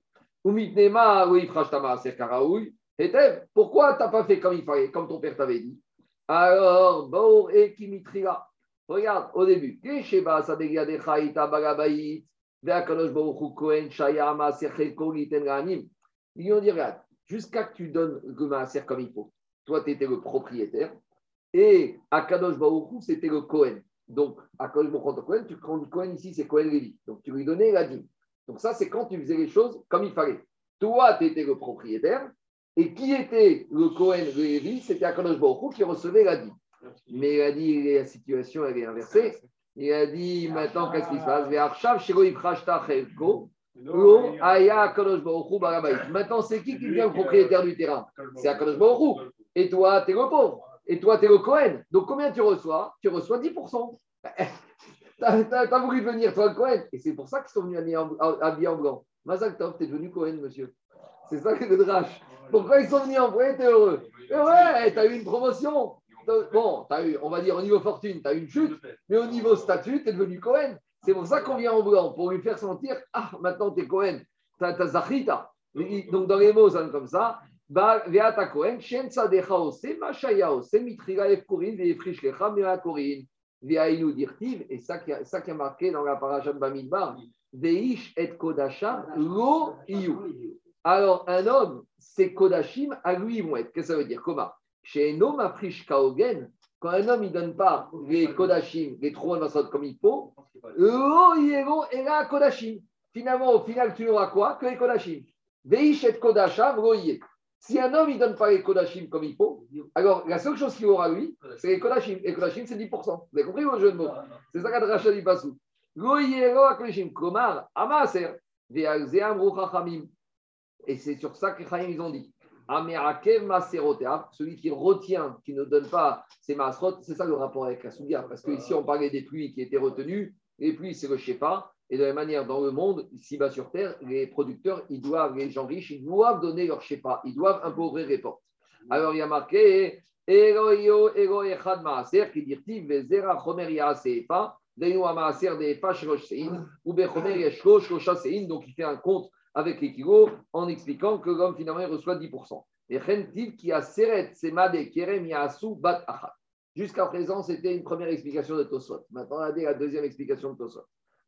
Pourquoi tu n'as pas fait comme il fallait, comme ton père t'avait dit? Alors, et. Regarde, au début. Ils ont dit, regarde, jusqu'à que tu donnes le maaser comme il faut. Toi, tu étais le propriétaire. Et Akadosh Baruch c'était le Kohen. Donc, Akadosh Baruch Cohen, tu prends le Kohen ici, c'est Kohen Lévi. Donc, tu lui donnais la dîme. Donc, ça, c'est quand tu faisais les choses comme il fallait. Toi, tu étais le propriétaire. Et qui était le Kohen Lévi C'était Akadosh Baruch qui recevait la dîme. Mais il a dit, la situation, elle est inversée. Il a dit, maintenant, qu'est-ce qui se passe? Maintenant, c'est qui qui devient le propriétaire du terrain? C'est Akadosh Baruch Et toi, tu es le pauvre. Et toi, tu es le Cohen. Donc, combien tu reçois Tu reçois 10%. tu as, voulu venir, toi, Cohen. Et c'est pour ça qu'ils sont venus habillés en, blanc. Mazal Tov, tu es devenu Cohen, monsieur. C'est ça que le drache. Pourquoi ils sont venus en blanc Tu es heureux. Et ouais, tu as eu une promotion. Bon, as eu, on va dire au niveau fortune, tu as eu une chute, mais au niveau statut, tu es devenu Cohen. C'est pour ça qu'on vient en blanc, pour lui faire sentir Ah, maintenant tu es Cohen, tu as, Zachita. Donc dans les mots, ça comme ça. Et ça qui, ça qui est marqué dans la paracha de Bamidbar, Veish et Kodasha, Lo Iyu. Alors, un homme, c'est Kodashim, à lui, ils vont être. Qu'est-ce que ça veut dire Comment Chez un homme, Kaogen, quand un homme ne donne pas les Kodashim, les trois Masot comme il faut, Lo Yero et la Kodashim. Finalement, au final, tu n'auras quoi Que les Kodashim. Veish et Kodasha, Lo si un homme ne donne pas les Kodashim comme il faut, alors la seule chose qu'il aura lui, c'est les Kodashim. Et Kodashim, c'est 10%. Vous avez compris mon jeu de mots? C'est ça qu'a dit Passou. Komar, Amaser, Et c'est sur ça que les ils ont dit. Celui qui retient, qui ne donne pas ses masrot, c'est ça le rapport avec la Soudia. Parce qu'ici, on parlait des pluies qui étaient retenues. Les pluies, c'est le Shepa. Et de la même manière, dans le monde, ici-bas sur Terre, les producteurs, ils doivent, les gens riches, ils doivent donner leur pas ils doivent ouvrir les portes. Alors il y a marqué Eroyo, Ero Echad Maaser, qui dit Vezera Chomer Yaasefa, Deinu Maaser de Efa Shrosh Sein, ou Bechomer Yeshro Shrosha Sein, donc il fait un compte avec les kilos en expliquant que l'homme finalement il reçoit 10%. Et qui a Seret Semade Kerem Yaasu Bat Achat. Jusqu'à présent, c'était une première explication de Tosot. Maintenant, on a la deuxième explication de Tosot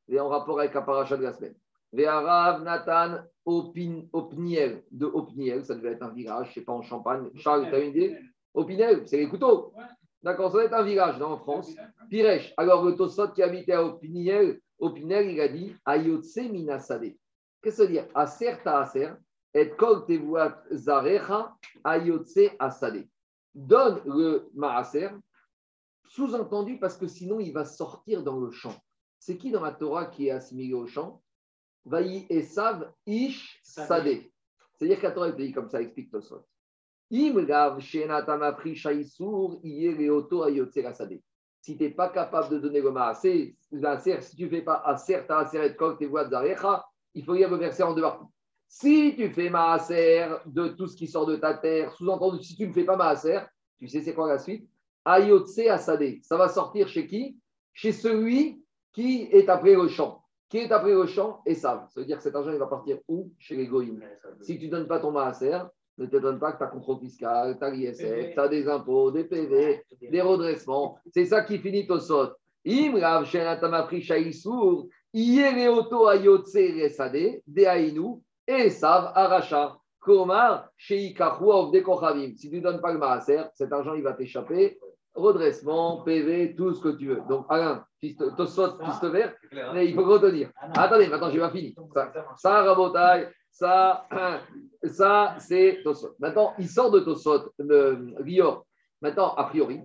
et en rapport avec la paracha de la semaine. Véarav Nathan Opniel, de Opniel, ça devait être un village, je ne sais pas, en Champagne. Charles, tu as une idée Opniel, c'est les couteaux. D'accord, ça doit être un village non, en France. Piresh, alors le Tosot qui habitait à Opniel, Opniel, il a dit Ayotse Minasade. Qu'est-ce que ça veut dire? Aser ta aser, et kol tevuat zarecha ayotse asade. Donne le maaser Sous-entendu parce que sinon il va sortir dans le champ. C'est qui dans la Torah qui est assimilé au champ Vaï Esav Ish Sadeh. C'est-à-dire que la Torah est dit comme ça, explique Tosot. Si tu n'es pas capable de donner le maaser, si tu ne fais pas aser, ta aser et kol, tes voix il faut lire le verset en dehors. Si tu fais maaser de tout ce qui sort de ta terre, sous-entendu, si tu ne fais pas maaser, tu sais c'est quoi la suite? Ayotse Asadé. Ça va sortir chez qui? Chez celui qui est après le champ. Qui est après le champ et ça. Ça veut dire que cet argent, il va partir où? Chez les goïms. Si tu ne donnes pas ton maaser, ne te donne pas que tu as contrôle fiscal, tu as l'ISF, tu as des impôts, des PV, des redressements. C'est ça qui finit au sot. Imrav Shenatama Shaïsour, Yereoto Ayotse Resade, Deainu, Esav Aracha. Komar, Sheikahu of Dekochavim. Si tu ne donnes pas le maaser, cet argent, il va t'échapper. Redressement, PV, tout ce que tu veux. Donc, Alain, Tosot, piste vert, mais il faut retenir. Attendez, maintenant, j'ai pas fini. Ça, ça. Ça, ça c'est Tosot. Maintenant, il sort de Tosot, le Rior. Maintenant, a priori,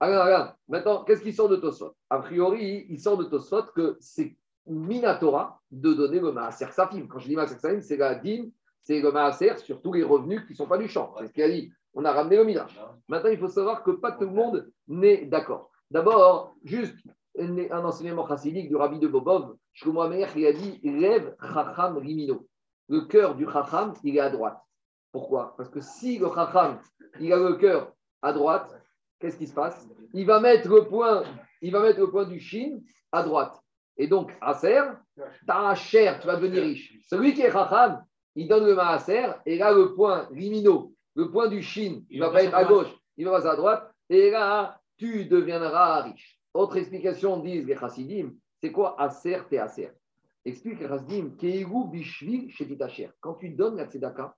alors, Maintenant, qu'est-ce qui sort de Tosot A priori, il sort de Tosot que c'est Minatora de donner le Maaser Safim. Quand je dis Maaser Safim, c'est la dîme, c'est le Maaser sur tous les revenus qui ne sont pas du champ. C'est ce qu'il a dit. On a ramené le Midrash. Maintenant, il faut savoir que pas tout le monde n'est d'accord. D'abord, juste un enseignement chassidique du rabbi de Bobov, Shlomo il a dit Chacham Rimino le cœur du Chacham, il est à droite. Pourquoi? Parce que si le Chacham, il a le cœur à droite, qu'est-ce qui se passe? Il va mettre le point, il va mettre le point du Shin à droite. Et donc, Aser, ta chair, tu vas devenir riche. Celui qui est Chacham, il donne le Maaser, et là, le point Rimino, le point du Shin, il ne va pas être à gauche, il va passer à droite, et là, tu deviendras riche. Autre explication, disent les Chassidim, c'est quoi Aser, t'es Aser? Explique Rasdim, quand tu donnes la tzedaka,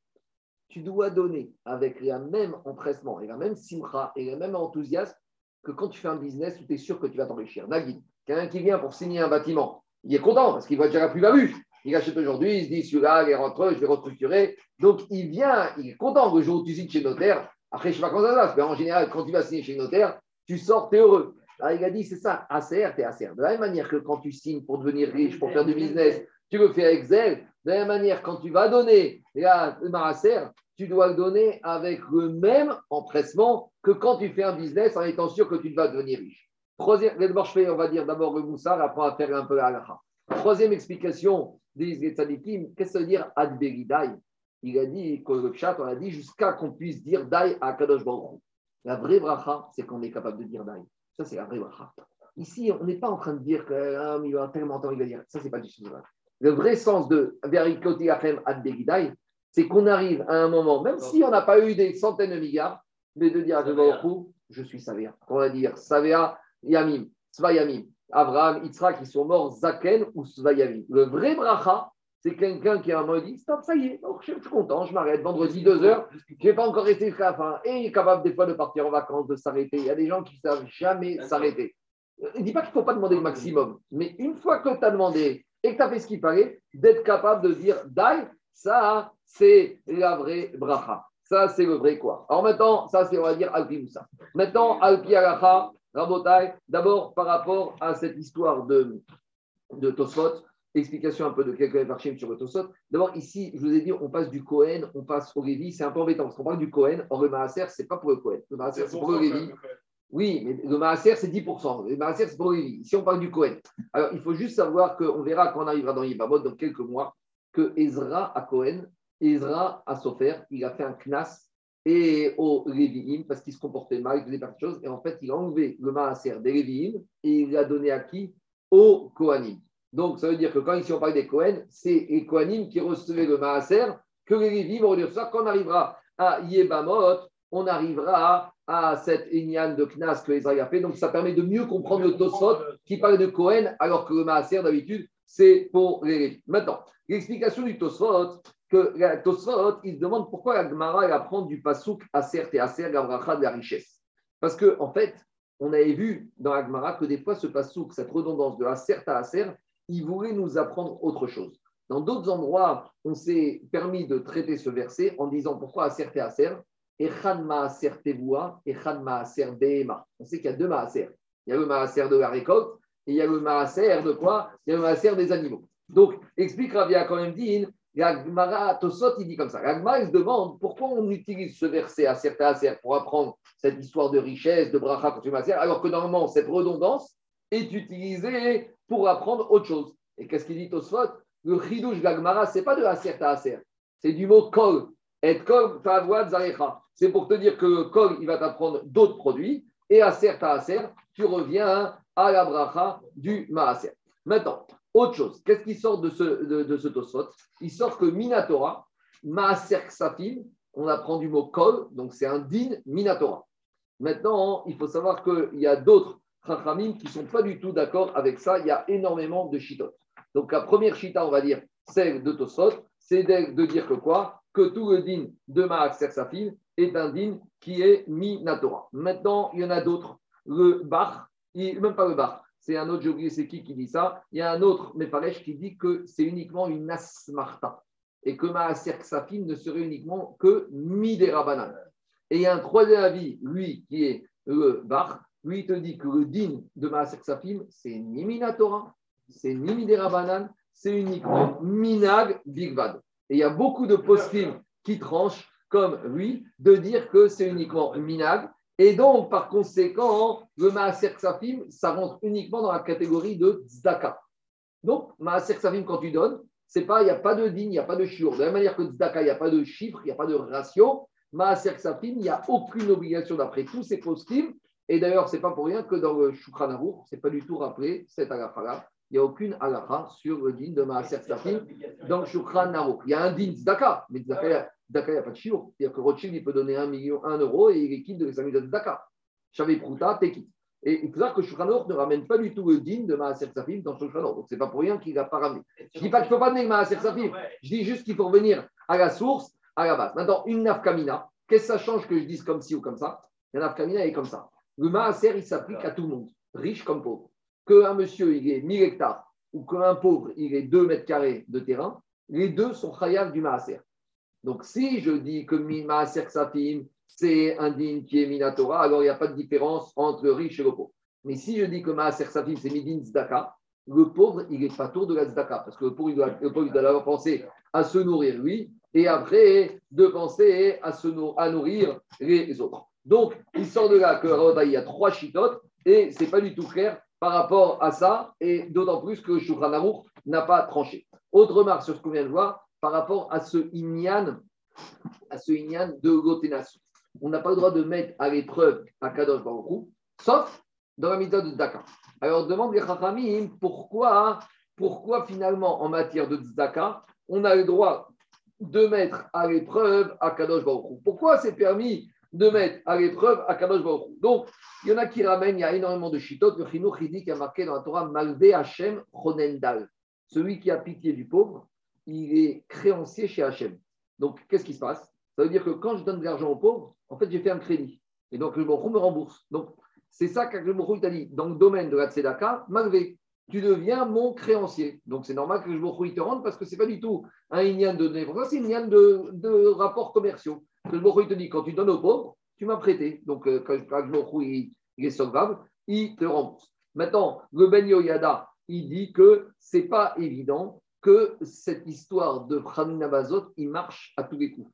tu dois donner avec le même empressement et la même simcha et le même enthousiasme que quand tu fais un business où tu es sûr que tu vas t'enrichir. Nagui, quelqu'un qui vient pour signer un bâtiment, il est content parce qu'il va déjà la plus-value. Il achète aujourd'hui, il se dit celui-là, il est rentreux, je vais restructurer. Donc il vient, il est content le jour où tu signes chez notaire. Après, je ne sais pas comment ça se passe, mais en général, quand tu vas signer chez notaire, tu sors, tu es heureux. Il a dit, c'est ça, ACR, t'es ACR. De la même manière que quand tu signes pour devenir riche, pour faire du business, tu le fais avec zèle. De la même manière, quand tu vas donner la ACR, tu dois le donner avec le même empressement que quand tu fais un business en étant sûr que tu vas devenir riche. Troisième, on va dire d'abord le moussar, après on faire un peu la Troisième explication des tzadikim, qu'est-ce que ça veut dire adberidai Il a dit, le chat, on a dit jusqu'à qu'on puisse dire dai à Kadosh Baruch La vraie bracha, c'est qu'on est capable de dire dai. Ça, c'est la vraie bracha. Ici, on n'est pas en train de dire qu'il va tellement temps, il va dire. Ça, c'est pas du tout Le vrai sens de ad c'est qu'on arrive à un moment, même si on n'a pas eu des centaines de milliards, mais de dire à je suis Savea. On va dire Savea, Yamim, Svayamim. Abraham, Yitzhak, ils sont morts, Zaken ou Svayamim. Le vrai bracha, c'est quelqu'un qui a un moment dit Stop, ça y est, je, suis content, je m'arrête. Vendredi, deux heures, je n'ai pas encore resté jusqu'à la fin. Et il est capable des fois de partir en vacances, de s'arrêter. Il y a des gens qui ne savent jamais s'arrêter. Je ne dis pas qu'il ne faut pas demander le maximum, mais une fois que tu as demandé et que tu as fait ce qu'il fallait, d'être capable de dire Dai, ça, c'est la vraie bracha. Ça, c'est le vrai quoi. Alors maintenant, ça, c'est, on va dire, Alpi Moussa. Maintenant, Alpi Alacha, D'abord par rapport à cette histoire de, de Tosfot, explication un peu de quelques marchés sur le Tosot. D'abord, ici, je vous ai dit, on passe du Cohen, on passe au Lévi. C'est un peu embêtant parce qu'on parle du Cohen. Or, le Maaser, ce n'est pas pour le Cohen. Le Maaser, c'est pour le Lévi. Oui, mais le Maaser, c'est 10%. Le Maaser, c'est pour le Lévi. Ici, on parle du Cohen. Alors, il faut juste savoir qu'on verra quand on arrivera dans Yibamot dans quelques mois que Ezra à Cohen, Ezra à Sofer, il a fait un knas et au Lévi'im parce qu'il se comportait mal, il faisait pas de choses. Et en fait, il a enlevé le Maaser des Lévi'im et il l'a donné à qui? Au Kohanim. Donc, ça veut dire que quand ici on parle des Kohen, c'est les Kohanim qui recevaient le Maaser, que les Lévis vont ça. Quand on arrivera à Yebamot, on arrivera à, cette Inyan de Knas que Israël a fait. Donc, ça permet de mieux comprendre le Tosot qui parle de Kohen, alors que le Maaser, d'habitude, c'est pour les Lévis. Maintenant, l'explication du Tosot, que la Tosot, il se demande pourquoi la Gemara apprend du Pasouk Aser et Aser Gavracha de la richesse. Parce que, en fait, on avait vu dans la Gemara que des fois, ce Pasouk, cette redondance de Aser à Aser, il voulait nous apprendre autre chose. Dans d'autres endroits, on s'est permis de traiter ce verset en disant pourquoi Aser et Aser Echan Maaser Tevoua, Echan Maaser Behema. On sait qu'il y a deux Maaser. Il y a le Maaser de la récolte et il y a le Maaser de quoi? Il y a le Maaser des animaux. Donc, explique Rabia quand même dit, Gmara Tosot, il dit comme ça. Gmara, il se demande pourquoi on utilise ce verset à Aser pour apprendre cette histoire de richesse, de bracha alors que normalement, cette redondance est utilisée pour apprendre autre chose. Et qu'est-ce qu'il dit Tosfot Le chidouche Gagmara, ce n'est pas de Aser Aser, c'est du mot kol. Et kol, zarecha. C'est pour te dire que kol, il va t'apprendre d'autres produits. Et Aser Aser, tu reviens à la bracha du Maaser. Maintenant, autre chose, qu'est-ce qui sort de ce, de, Il sort que Minatora, Maaser Ksafim, on apprend du mot kol, donc c'est un din Minatora. Maintenant, il faut savoir qu'il y a d'autres Chachamim qui ne sont pas du tout d'accord avec ça. Il y a énormément de shitot. Donc la première shita, on va dire, celle de Tosfot, c'est de, dire que quoi? Que tout le din de Maaser Safim est un din qui est Minatora. Maintenant, il y en a d'autres. Le Bach, même pas le Bach, c'est un autre, j'ai oublié c'est qui qui dit ça. Il y a un autre Meparesh qui dit que c'est uniquement une asmarta et que Maaser Ksafim ne serait uniquement que Midera Banan. Et il y a un troisième avis, lui, qui est le Bach, lui, il te dit que le din de Maaser Ksafim, c'est ni Minatora, c'est ni Midera Banan, c'est uniquement Minag Bigvad. Et il y a beaucoup de postim qui tranchent, comme lui, de dire que c'est uniquement Minag et donc, par conséquent, le Maaser Ksafim, ça rentre uniquement dans la catégorie de Tzedaka. Donc, Maaser Ksafim, quand tu donnes, c'est pas, il n'y a pas de digne, il n'y a pas de shiur. De la même manière que Tzedaka, il n'y a pas de chiffre, il n'y a pas de ratio. Maaser Ksafim, il n'y a aucune obligation d'après tous ces costumes. Et d'ailleurs, ce n'est pas pour rien que dans le Shukran Aruch, ce n'est pas du tout rappelé cette agafa Il n'y a aucune agafa sur le din de Maaser Ksafim dans le Shukran. Il y a un din Tzedaka, mais Tzedaka, Daka, il n'y a pas de chiot. C'est-à-dire que Rothschild, il peut donner un million, un euro et il est quitte de 5 millions de Daka. Chavé Prouta, t'es quitte. Et il faut savoir que Shulchan ne ramène pas du tout le din de Maaser Safim dans Shulchan Donc, ce n'est pas pour rien qu'il n'a pas ramené. Je ne dis pas qu'il ne faut pas donner Maaser Safim. Je dis juste qu'il faut revenir à la source, à la base. Maintenant, une nafkamina, qu'est-ce que ça change que je dise comme ci ou comme ça? La nafkamina est comme ça. Le Maaser, il s'applique à tout le monde, riche comme pauvre. Qu'un monsieur, il est 1000 hectares ou qu'un pauvre, il est 2 mètres carrés de terrain, les deux sont khayal du Maaser. Donc, si je dis que Maaser Safim, c'est un din qui est Minatora, alors il n'y a pas de différence entre le riche et le pauvre. Mais si je dis que Maaser Safim, c'est Midin Zdaka, le pauvre, il est pas tour de la Zdaka, parce que le pauvre, il doit, le penser à se nourrir lui, et après, de penser à, se, nourrir les autres. Donc, il sort de là que il y a trois chitotes, et ce n'est pas du tout clair par rapport à ça, et d'autant plus que Shulchan n'a pas tranché. Autre remarque sur ce qu'on vient de voir, par rapport à ce Inyan, à ce Inyan de Gotenas. On n'a pas le droit de mettre à l'épreuve à Kadosh sauf dans la méthode de Tzedaka. Alors, demande les Chachamim pourquoi, pourquoi finalement en matière de Tzedaka, on a le droit de mettre à l'épreuve à Kadosh Baruch Pourquoi c'est permis de mettre à l'épreuve à Kadosh Baruch Donc, il y en a qui ramènent, il y a énormément de chitot. Le Chinuch, il a marqué dans la Torah Malvé Hashem Chonendal. Celui qui a pitié du pauvre, il est créancier chez Hachem. Donc, qu'est-ce qui se passe? Ça veut dire que quand je donne de l'argent aux pauvres, en fait, j'ai fait un crédit. Et donc, le Baruch me rembourse. Donc, c'est ça que le Baruch t'a dit. Dans le domaine de la Tzedaka, malgré, tu deviens mon créancier. Donc, c'est normal que le Baruch te rende parce que ce n'est pas du tout un ignan de donner c'est ignan de, de rapports commerciaux. Le Baruch te dit, quand tu donnes aux pauvres, tu m'as prêté. Donc, euh, quand, il, il est solvable, il te rembourse. Maintenant, le Ben Yoyada, il dit que ce n'est pas évident que cette histoire de Hanun Abazot, il marche à tous les coups.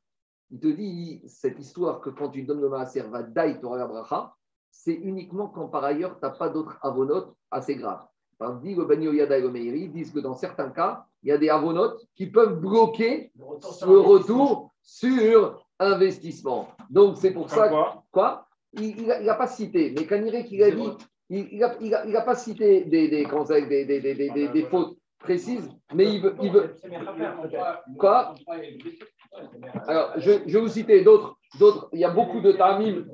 Il te dit, cette histoire que quand tu donnes le Maaser, va daï Bracha, c'est uniquement quand par ailleurs, tu n'as pas d'autres avonotes assez graves. Par dit le Bani Yada et le Meiri disent que dans certains cas, il y a des avonotes qui peuvent bloquer le retour, sur investissement. Donc c'est pour ça. Quoi, quoi Il n'a pas cité, mais Kaniré qui a dit, il n'a il a, il a pas cité des, des, des, des, des fautes précise, mais il veut. Il veut... Quoi Alors, je, je, vais vous citer d'autres. d'autres. Il y a beaucoup de tamim.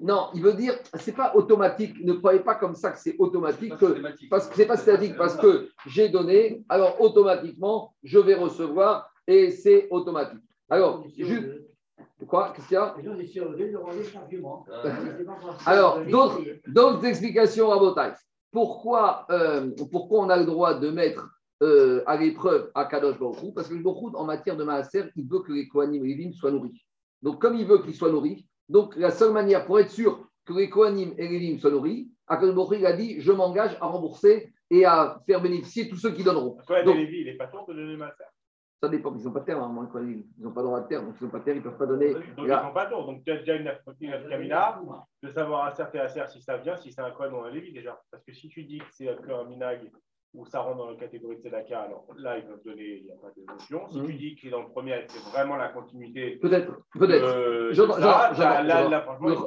Non, il veut dire, c'est pas automatique. Ne croyez pas comme ça que c'est automatique. Que, parce que c'est pas statique, parce que j'ai donné, alors automatiquement, je vais recevoir et c'est automatique. Alors, juste. Quoi Qu'est-ce qu'il y a Alors, d'autres, d'autres explications à vos tailles pourquoi, euh, pourquoi on a le droit de mettre euh, à l'épreuve à Kadosh parce que le Baruch en matière de Maaser, il veut que les Kohanim et les soient nourris. Donc, comme il veut qu'ils soient nourris, donc la seule manière pour être sûr que les Kohanim et les soient nourris, Akadosh Baruch il a dit Je m'engage à rembourser et à faire bénéficier tous ceux qui donneront. Quoi, Donc- Lévi, il n'est pas tort de donner Maaser Ça dépend, ils n'ont pas de terre, moi, quoi, ils n'ont pas droit de terre, donc ils n'ont pas de terre, ils ne peuvent pas donner. Donc, ils Là, sont pas tort. Donc, tu as déjà une une camina de savoir à certes et à certes si ça vient, si c'est un quoi dans un Lévi déjà. Parce que si tu dis que c'est un minag ou ça rentre dans la catégorie de Tzedaka, alors là, ils peuvent donner, il n'y a pas de notion. Si Mhm. tu dis que dans le premier, c'est vraiment la continuité. Peut-être, peut-être.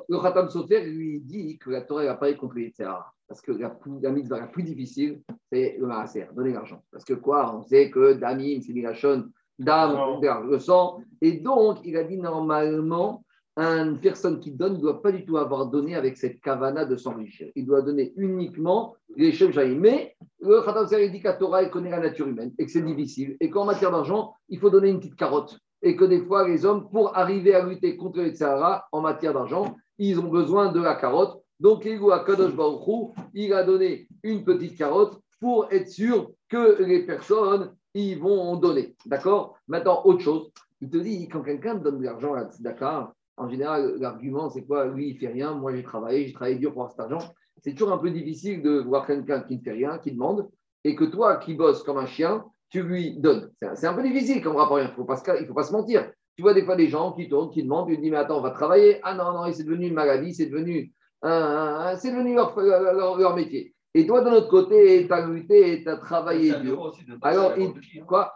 Le, Khatam Sofer lui dit que la Torah n'a pas les Yitzhara. Parce que la, la mitzvah la plus difficile, c'est le Maaser, donner l'argent. Parce que quoi On sait que Damim, c'est Milachon, Dam, Non. le sang. Et donc, il a dit normalement, une personne qui donne ne doit pas du tout avoir donné avec cette kavana de s'enrichir. Il doit donner uniquement les Shem Shahim. Mais le Khatam dit la Torah, elle connaît la nature humaine et que c'est difficile. Et qu'en matière d'argent, il faut donner une petite carotte. Et que des fois, les hommes, pour arriver à lutter contre les Sahara en matière d'argent, ils ont besoin de la carotte. Donc, il a donné une petite carotte pour être sûr que les personnes ils vont donner. D'accord? Maintenant, autre chose. Il te dit, quand quelqu'un donne de l'argent à Tzedaka, en général, l'argument, c'est quoi? Lui, il fait rien. Moi, j'ai travaillé, j'ai travaillé dur pour avoir cet argent. C'est toujours un peu difficile de voir quelqu'un qui ne fait rien, qui demande, et que toi, qui bosses comme un chien, tu lui donnes. C'est un peu difficile comme rapport. Il ne faut, pas se- il faut pas se mentir. Tu vois des fois des gens qui tournent, qui demandent, tu te dis, mais attends, on va travailler. Ah non, non, c'est devenu une maladie, c'est devenu, un- devenu leur- leur métier. Et toi, de l'autre côté, tu as lutté, tu as travaillé dur. Alors, il- quoi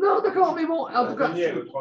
Non, d'accord, mais bon, en tout cas,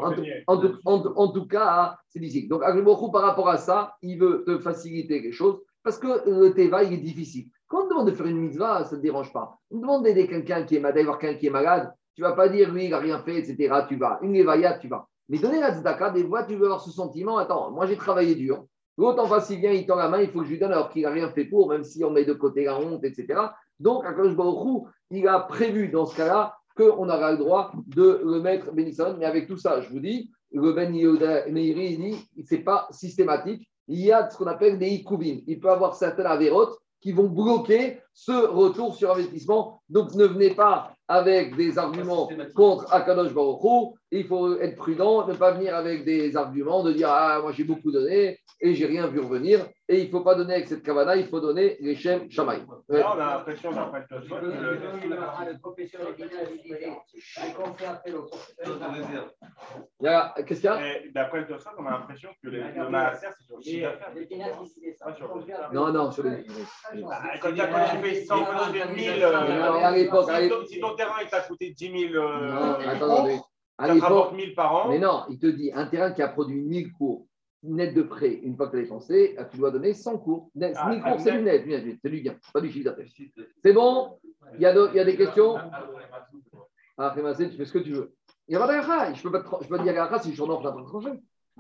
en tout, deniers. en tout- en tout- en tout cas, c'est difficile. Donc, Agribochou, par rapport à ça, il veut te faciliter quelque chose parce que le Teva, il est difficile. Quand on te demande de faire une mitzvah, ça ne te dérange pas. On te demande d'aider quelqu'un qui est malade, quelqu'un qui est malade, tu ne vas pas dire, lui, il n'a rien fait, etc. Tu vas. Une Levaya, tu vas. Mais donner la tzedaka, des fois, tu veux avoir ce sentiment, attends, moi, j'ai travaillé dur. L'autre en il vient, il tend la main, il faut que je lui donne alors qu'il n'a rien fait pour, même si on met de côté la honte, etc. Donc, Akadosh Baruch Hu, il a prévu dans ce cas-là qu'on aura le droit de le mettre Benison. Mais avec tout ça, je vous dis, le Ben Meiri, dit, c'est pas systématique. Il y a ce qu'on appelle des ikoubines. Il peut avoir certaines avérotes qui vont bloquer ce retour sur investissement. Donc, ne venez pas avec des arguments contre Akadosh Baruch Hu. Il faut être prudent, ne pas venir avec des arguments de dire Ah, moi j'ai beaucoup donné et j'ai rien vu revenir. Et il ne faut pas donner avec cette kavana, il faut donner les Shem Shamaï. Ouais. Là, on a l'impression, d'après le Tosfot, que le- Il y a- Qu'est-ce qu'il y a? D'après le Tosfot, on a l'impression que le le Maaser, c'est sur le chiffre d'affaires. Le- Non, non, sur les. Ah, Quand tu as quand tu fais 100 quand tu fais 1000, euh, Non, mais à l'époque, à si ton- terrain t'a coûté 10 000 euh, Non, attends, cours, mais à ça te l'époque, rapporte 1000 par an. Mais non, il te dit un terrain qui a produit 1000 cours net de prêt, une fois que tu as dépensé, tu dois donner 100 cours. Net- Ah, 1000 ah, cours, c'est du net, c'est du gain, pas du chiffre d'affaires. C'est bon Il y, a de- il y a des questions Ah, tu fais ce que tu veux. Il n'y a pas. Je ne peux pas je peux pas dire si je suis en ordre.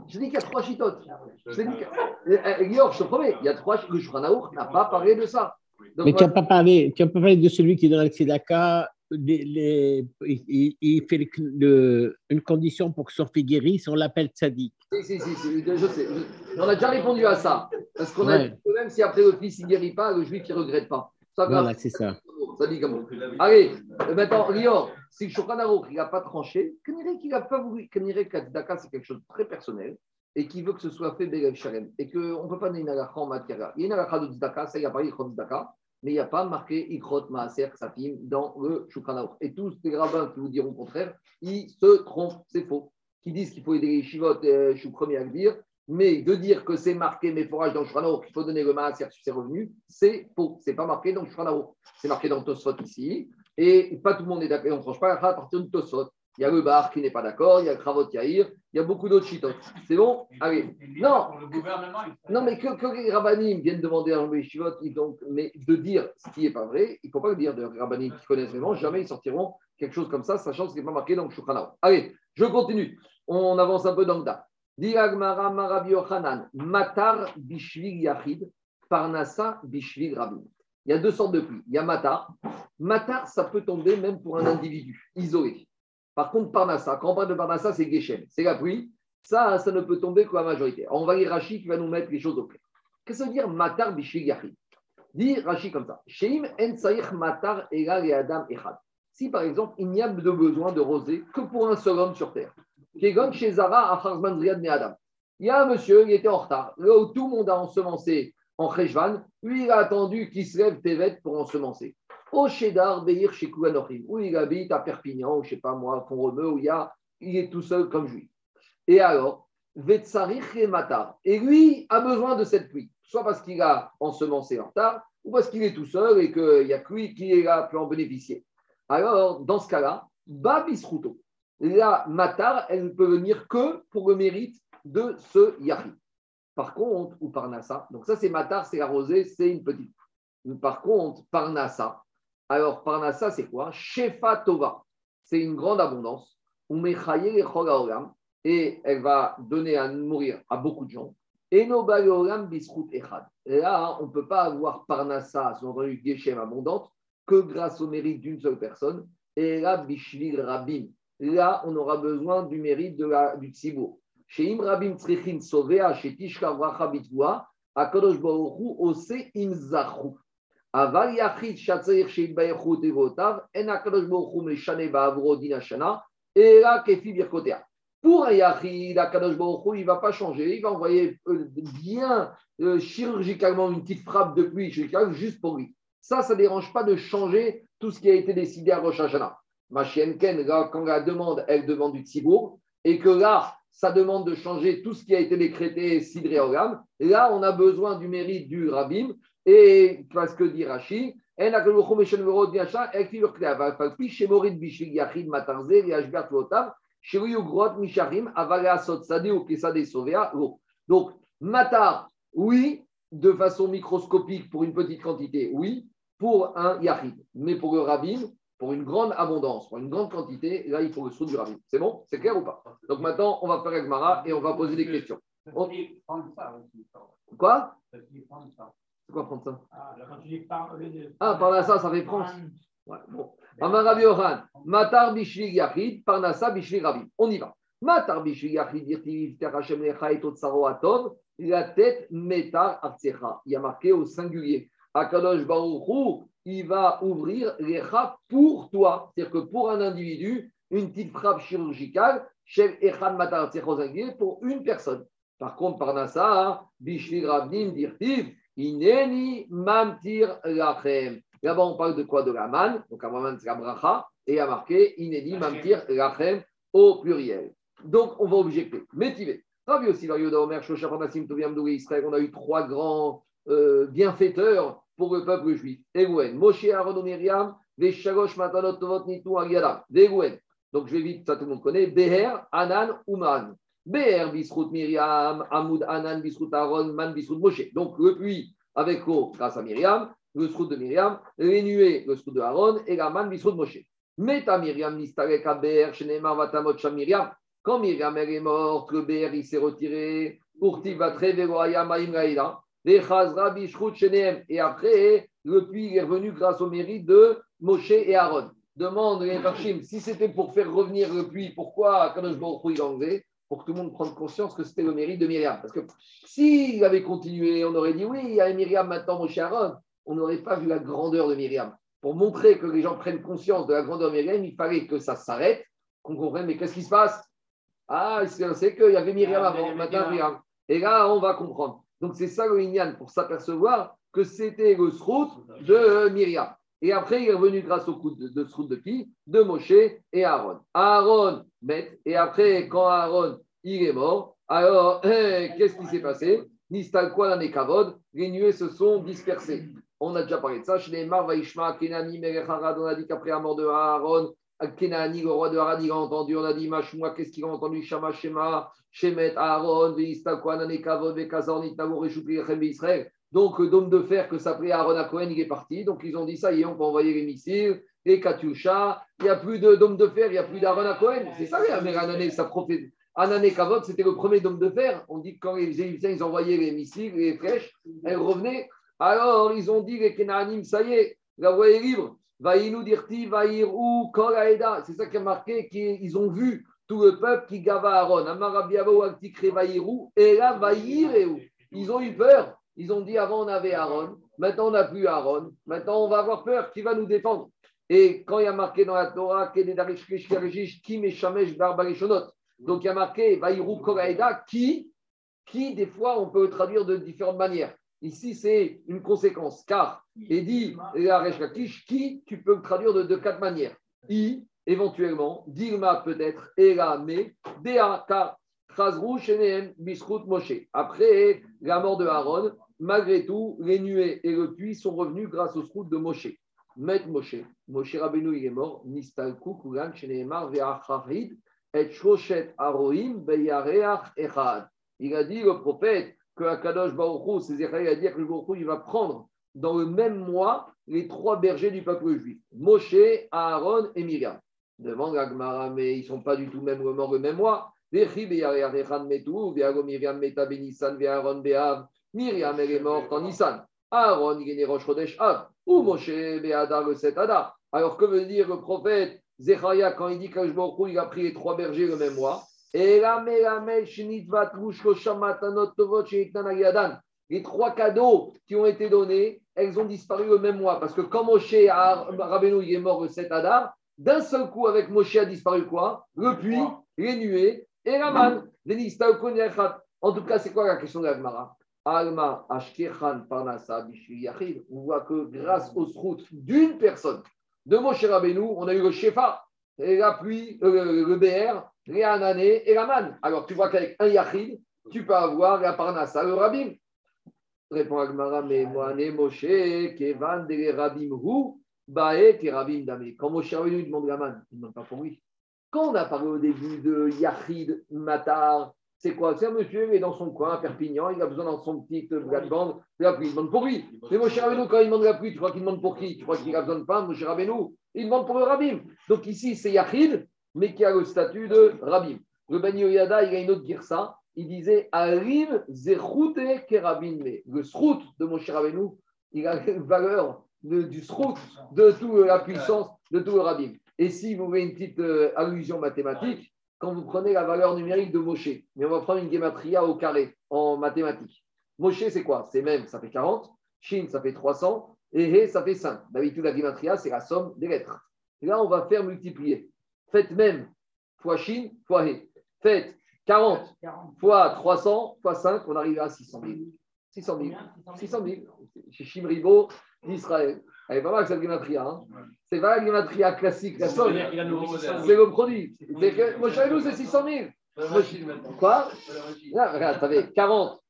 Je te dis qu'il y a trois chitotes. Je te dis que. Eh, eh, Guillaume, je te promets, il y a trois Le Shuranaour n'a pas parlé de ça. Donc, Mais tu n'as pas parlé, tu as pas parlé de celui qui donne le tzedaka. Les, les- il, il fait le- le- une condition pour que son fils guérisse, on l'appelle tzaddik. Si, si, si, si, je sais. Je- On a déjà répondu à ça. Parce qu'on a dit que même si après le fils ne guérit pas, le juif il ne regrette pas. Ça, Voilà, c'est ça. Ça dit comme Allez, euh, maintenant, Lior, si Aruch, il n'a pas tranché, qu'il n'a pas voulu, c'est quelque chose de très personnel et qui veut que ce soit fait Belev Shalem et qu'on ne peut pas donner une halakha en matière. Il y a une halakha de Tzedaka, ça, il n'y a pas Ikrot Tzedaka, mais il n'y a pas marqué Ikrot Maaser Ksafim dans le Aruch. Et tous les rabbins qui vous diront le contraire, ils se trompent, c'est faux. Qui disent qu'il faut aider les Shivot, euh, je suis le premier à le dire, mais de dire que c'est marqué mes forages dans Aruch, qu'il faut donner le Maaser sur ses revenus, c'est faux. C'est pas marqué dans Aruch. C'est marqué dans Tosfot ici. Et pas tout le monde est d'accord. On ne tranche pas à partir de Tosfot. Il y a le bar qui n'est pas d'accord, il y a Kravot Yair, il y a beaucoup d'autres chitotes. C'est bon? Allez. Non, non, mais que, que les rabbinim viennent demander à ils donc, mais de dire ce qui n'est pas vrai, il ne faut pas le dire de rabbinim qui connaissent vraiment, jamais ils sortiront quelque chose comme ça, sachant ce qui n'est pas marqué dans le. Allez, je continue. On avance un peu dans le DA. Diagmara Marabi Yochanan, Matar Bishvil Yachid, Parnassa Bishvil Rabin. Il y a deux sortes de pluie. Il y a Matar. Matar, ça peut tomber même pour un individu isolé. Par contre, Parnassa, quand on parle de Parnassa, c'est Geshem, c'est la pluie. Ça, ça ne peut tomber que la majorité. On va lire Rachid qui va nous mettre les choses au clair. Qu'est-ce que ça veut dire Matar Bishvil Dit Rachid comme ça. Sheim en matar le adam echad. si par exemple il n'y a de besoin de rosée que pour un seul homme sur terre. Kegon chez Zara à Adam. Il y a un monsieur, il était en retard. Là où tout le monde a ensemencé en Cheshvan, lui, il a attendu qu'il se lève Tevet pour ensemencer. Au Shedar, Beir, chez où il habite à Perpignan, ou je ne sais pas moi, à Font-Romeu, où il, y a, il est tout seul comme juif. Et alors, Vetsarich et Matar. Et lui a besoin de cette pluie, soit parce qu'il a ensemencé en retard, ou parce qu'il est tout seul et qu'il n'y a que lui qui peut en bénéficier. Alors, dans ce cas-là, Babisruto. La Matar, elle ne peut venir que pour le mérite de ce Yahri. Par contre, ou par Nassa, donc ça c'est Matar, c'est la rosée, c'est une petite. Par contre, par Nassa, alors par Nassa c'est quoi? Shefa Tova, c'est une grande abondance. Et elle va donner à mourir à beaucoup de gens. Et. Là, on ne peut pas avoir Parnassa, sous-entendu Geshem abondante, que grâce au mérite d'une seule personne. Et là, bishvil rabim. Là, on aura besoin du mérite du tzibour. Chez Imrabim Tzrichin Sovea, chez Tishka Vracha Bitvua, Akadosh Baruchu Ose Imzachu. Aval Yachid Shatzair Tevotav, En Dinashana, Kefi Birkotea. Pour un Yachid, il ne va pas changer, il va envoyer euh, bien euh, chirurgicalement une petite frappe de pluie juste pour lui. Ça, ça ne dérange pas de changer tout ce qui a été décidé à Rosh Hashanah. Ken, quand la demande, elle demande du tzibour, et que là, ça demande de changer tout ce qui a été décrété Sidré. Là, on a besoin du mérite du Rabim, et parce que dit Rashi, donc, Matar, oui, de façon microscopique pour une petite quantité, oui, pour un Yachid. Mais pour le Rabim, pour une grande abondance, pour une grande quantité, là, il faut le sou du rabbi. C'est bon? C'est clair ou pas? Donc maintenant, on va faire Agmara et on va poser des questions. Quoi? C'est quoi prendre ça Ah, par là, ça, ça fait prendre. Ouais, bon. Rabbi Oran, Matar Bishli Yachid, Parnasa Bishli Rabbi. On y va. Matar Bishli Yachid, Dirtiv, Terachem Lecha et Totsaro Atov, la tête Metar Artsecha. Il y a marqué au singulier. Akadosh Baruch il va ouvrir les rats pour toi. C'est-à-dire que pour un individu, une petite frappe chirurgicale, chez Echad Matar pour une personne. Par contre, par Nassa, Bishvil Rabdim Dirtiv, Ineni Mamtir Lachem. Là-bas, on parle de quoi? De la manne, donc à moment, c'est la bracha, et il y a marqué Ineni Mamtir Lachem au pluriel. Donc, on va objecter. Métivé. Rabbi aussi, Omer, Israël, on a eu trois grands euh, bienfaiteurs pour le peuple juif. Egouen. Moshe Aaron Veshalosh Matanot Tovot Nitu Agiyada. Egouen. Donc je vais vite, ça tout le monde connaît. Beher, Anan, Uman. Beher, Bisrout Myriam, Amoud Anan, Bisrout Aaron, Man, Bisrout Moshe. Donc le puits avec l'eau grâce à Myriam, le srout de Myriam, les nuées, le srout de Aaron, et la man, Bisrout Moshe. Meta Myriam, Nistarek, Beher, Shenemar, Vatamot, Myriam. Quand Myriam elle est morte, le Beher il s'est retiré. Pour Tivatre, Vegoaya, Maïm Gaïda. Et après, le puits est revenu grâce au mérite de Moshe et Aaron. Demande les Farshim, si c'était pour faire revenir le puits, pourquoi Kadosh Baruch il Pour que tout le monde prenne conscience que c'était le mérite de Myriam. Parce que s'il avait continué, on aurait dit oui, il y a Myriam maintenant, et Aaron. On n'aurait pas vu la grandeur de Myriam. Pour montrer que les gens prennent conscience de la grandeur de Myriam, il fallait que ça s'arrête, qu'on comprenne, mais qu'est-ce qui se passe? Ah, c'est qu'il y avait Myriam avant, maintenant Myriam. Et là, on va comprendre. Donc c'est ça le Inyan pour s'apercevoir que c'était le srout de Myriam. Et après, il est revenu grâce au coup de, de de qui De Moshe et Aaron. Aaron met, et après, quand Aaron il est mort, alors qu'est-ce qui s'est passé? Nistalkwa Kavod, les nuées se sont dispersées. On a déjà parlé de ça. Les Vaishma, Kenani, Melech on a dit qu'après la mort de Aaron, Kenani, le roi de Haran, il a entendu, on a dit, Mashmoua, qu'est-ce qu'il a entendu? Shama, Shema, Shemet, Aaron, Kwanane, Kavod, Vekazornit, Nagor, Reshupli, Israël. Donc, le dôme de fer que s'appelait Aaron à Cohen, il est parti. Donc, ils ont dit, ça y est, on peut envoyer les missiles, les Katyusha. Il n'y a plus de dôme de fer, il n'y a plus d'Aaron à Cohen. C'est ça, mais Anané, ça profite. Anané Kavod, c'était le premier dôme de fer. On dit que quand les Égyptiens, ils envoyaient les missiles, les flèches, elles revenaient. Alors, ils ont dit, les Kenanim, ça y est, la voie est libre. C'est ça qui a marqué qu'ils ont vu tout le peuple qui gava Aaron. Et là, Ils ont eu peur. Ils ont dit avant on avait Aaron, maintenant on n'a plus Aaron, maintenant on va avoir peur. Qui va nous défendre? Et quand il y a marqué dans la Torah. Donc il y a marqué qui, qui, des fois, on peut traduire de différentes manières. Ici, c'est une conséquence, car, et dit qui, tu peux traduire de, quatre manières. I, éventuellement, Dilma peut-être, Ela, mais, Dea, car, Chazrou, Sheneem, Bisrout, Moshe. Après la mort de Aaron, malgré tout, les nuées et le puits sont revenus grâce aux routes de Moshe. Met Moshe. Moshe Rabbeinu, il est mort. Nistalku, Kulan, Sheneemar, Ve'achahid, et Shoshet Aroim, Beyareach, Echad. Il a dit, le prophète, que Akadosh Baruchou, c'est il a dit que le Baruchou, il va prendre dans le même mois les trois bergers du peuple juif, Moshe, Aaron et Myriam. Devant la Gemara, mais ils ne sont pas du tout même le même mois. Myriam, elle est morte en Nissan. Aaron, il est né Av. Ou Moshe, Be'adar, le 7 Adar. Alors, que veut dire le prophète Zechariah quand il dit que il a pris les trois bergers le même mois? La les trois cadeaux qui ont été donnés, elles ont disparu le même mois. Parce que quand Moshe Rabbeinu il est mort le 7 Adar, d'un seul coup, avec Moshe a disparu quoi? Le puits, les nuées et la manne. En tout cas, c'est quoi la question de l'Agmara Alma Ashkechan Parnasa Yachid. On voit que grâce aux routes d'une personne, de Moshe Rabbeinu, on a eu le Shefa, et la pluie, euh, le BR, les Anané et la manne. Alors tu vois qu'avec un Yachid, tu peux avoir la Parnasa, le Rabim. Répond Agmara, mais Mohané Moshe, Kevan de Rabim Hu, Bae, Rabim Dame. Quand Moshe Rabbeinu demande la manne, il ne demande pas pour lui. Quand on a parlé au début de Yachid, Matar, c'est quoi? C'est un monsieur, il est dans son coin à Perpignan, il a besoin dans son petit bande de la pluie. Il demande pour lui. Mais Moshe Rabbeinu, quand il demande la pluie, tu crois qu'il demande pour qui? Tu crois qu'il a besoin de pain, Moshe Rabbeinu? Il demande pour le Rabim. Donc ici, c'est Yachid, mais qui a le statut de Rabim. Le Bani Oyada, il a une autre girsa. Il disait Arim Kerabim. Le srout de Moshe Rabbeinu, il a une valeur du srout, de toute la puissance de tout le Rabim. Et si vous voulez une petite euh, allusion mathématique, quand vous prenez la valeur numérique de Moshe, mais on va prendre une gematria au carré en mathématiques. Moshe, c'est quoi? C'est même, ça fait 40, Shin, ça fait 300, et He, ça fait 5. D'habitude, la gematria, c'est la somme des lettres. là, on va faire multiplier. Faites même fois Shin, fois He. Faites 40 fois 300 fois 5, on arrive à 600 000. 600 000. 600 000. Chez Shimribo d'Israël. Elle est pas mal cette gematria. Hein. C'est pas la gematria classique, la somme. C'est le produit. Moi, chez nous, c'est 600 000. Quoi Là, regarde, ça fait 40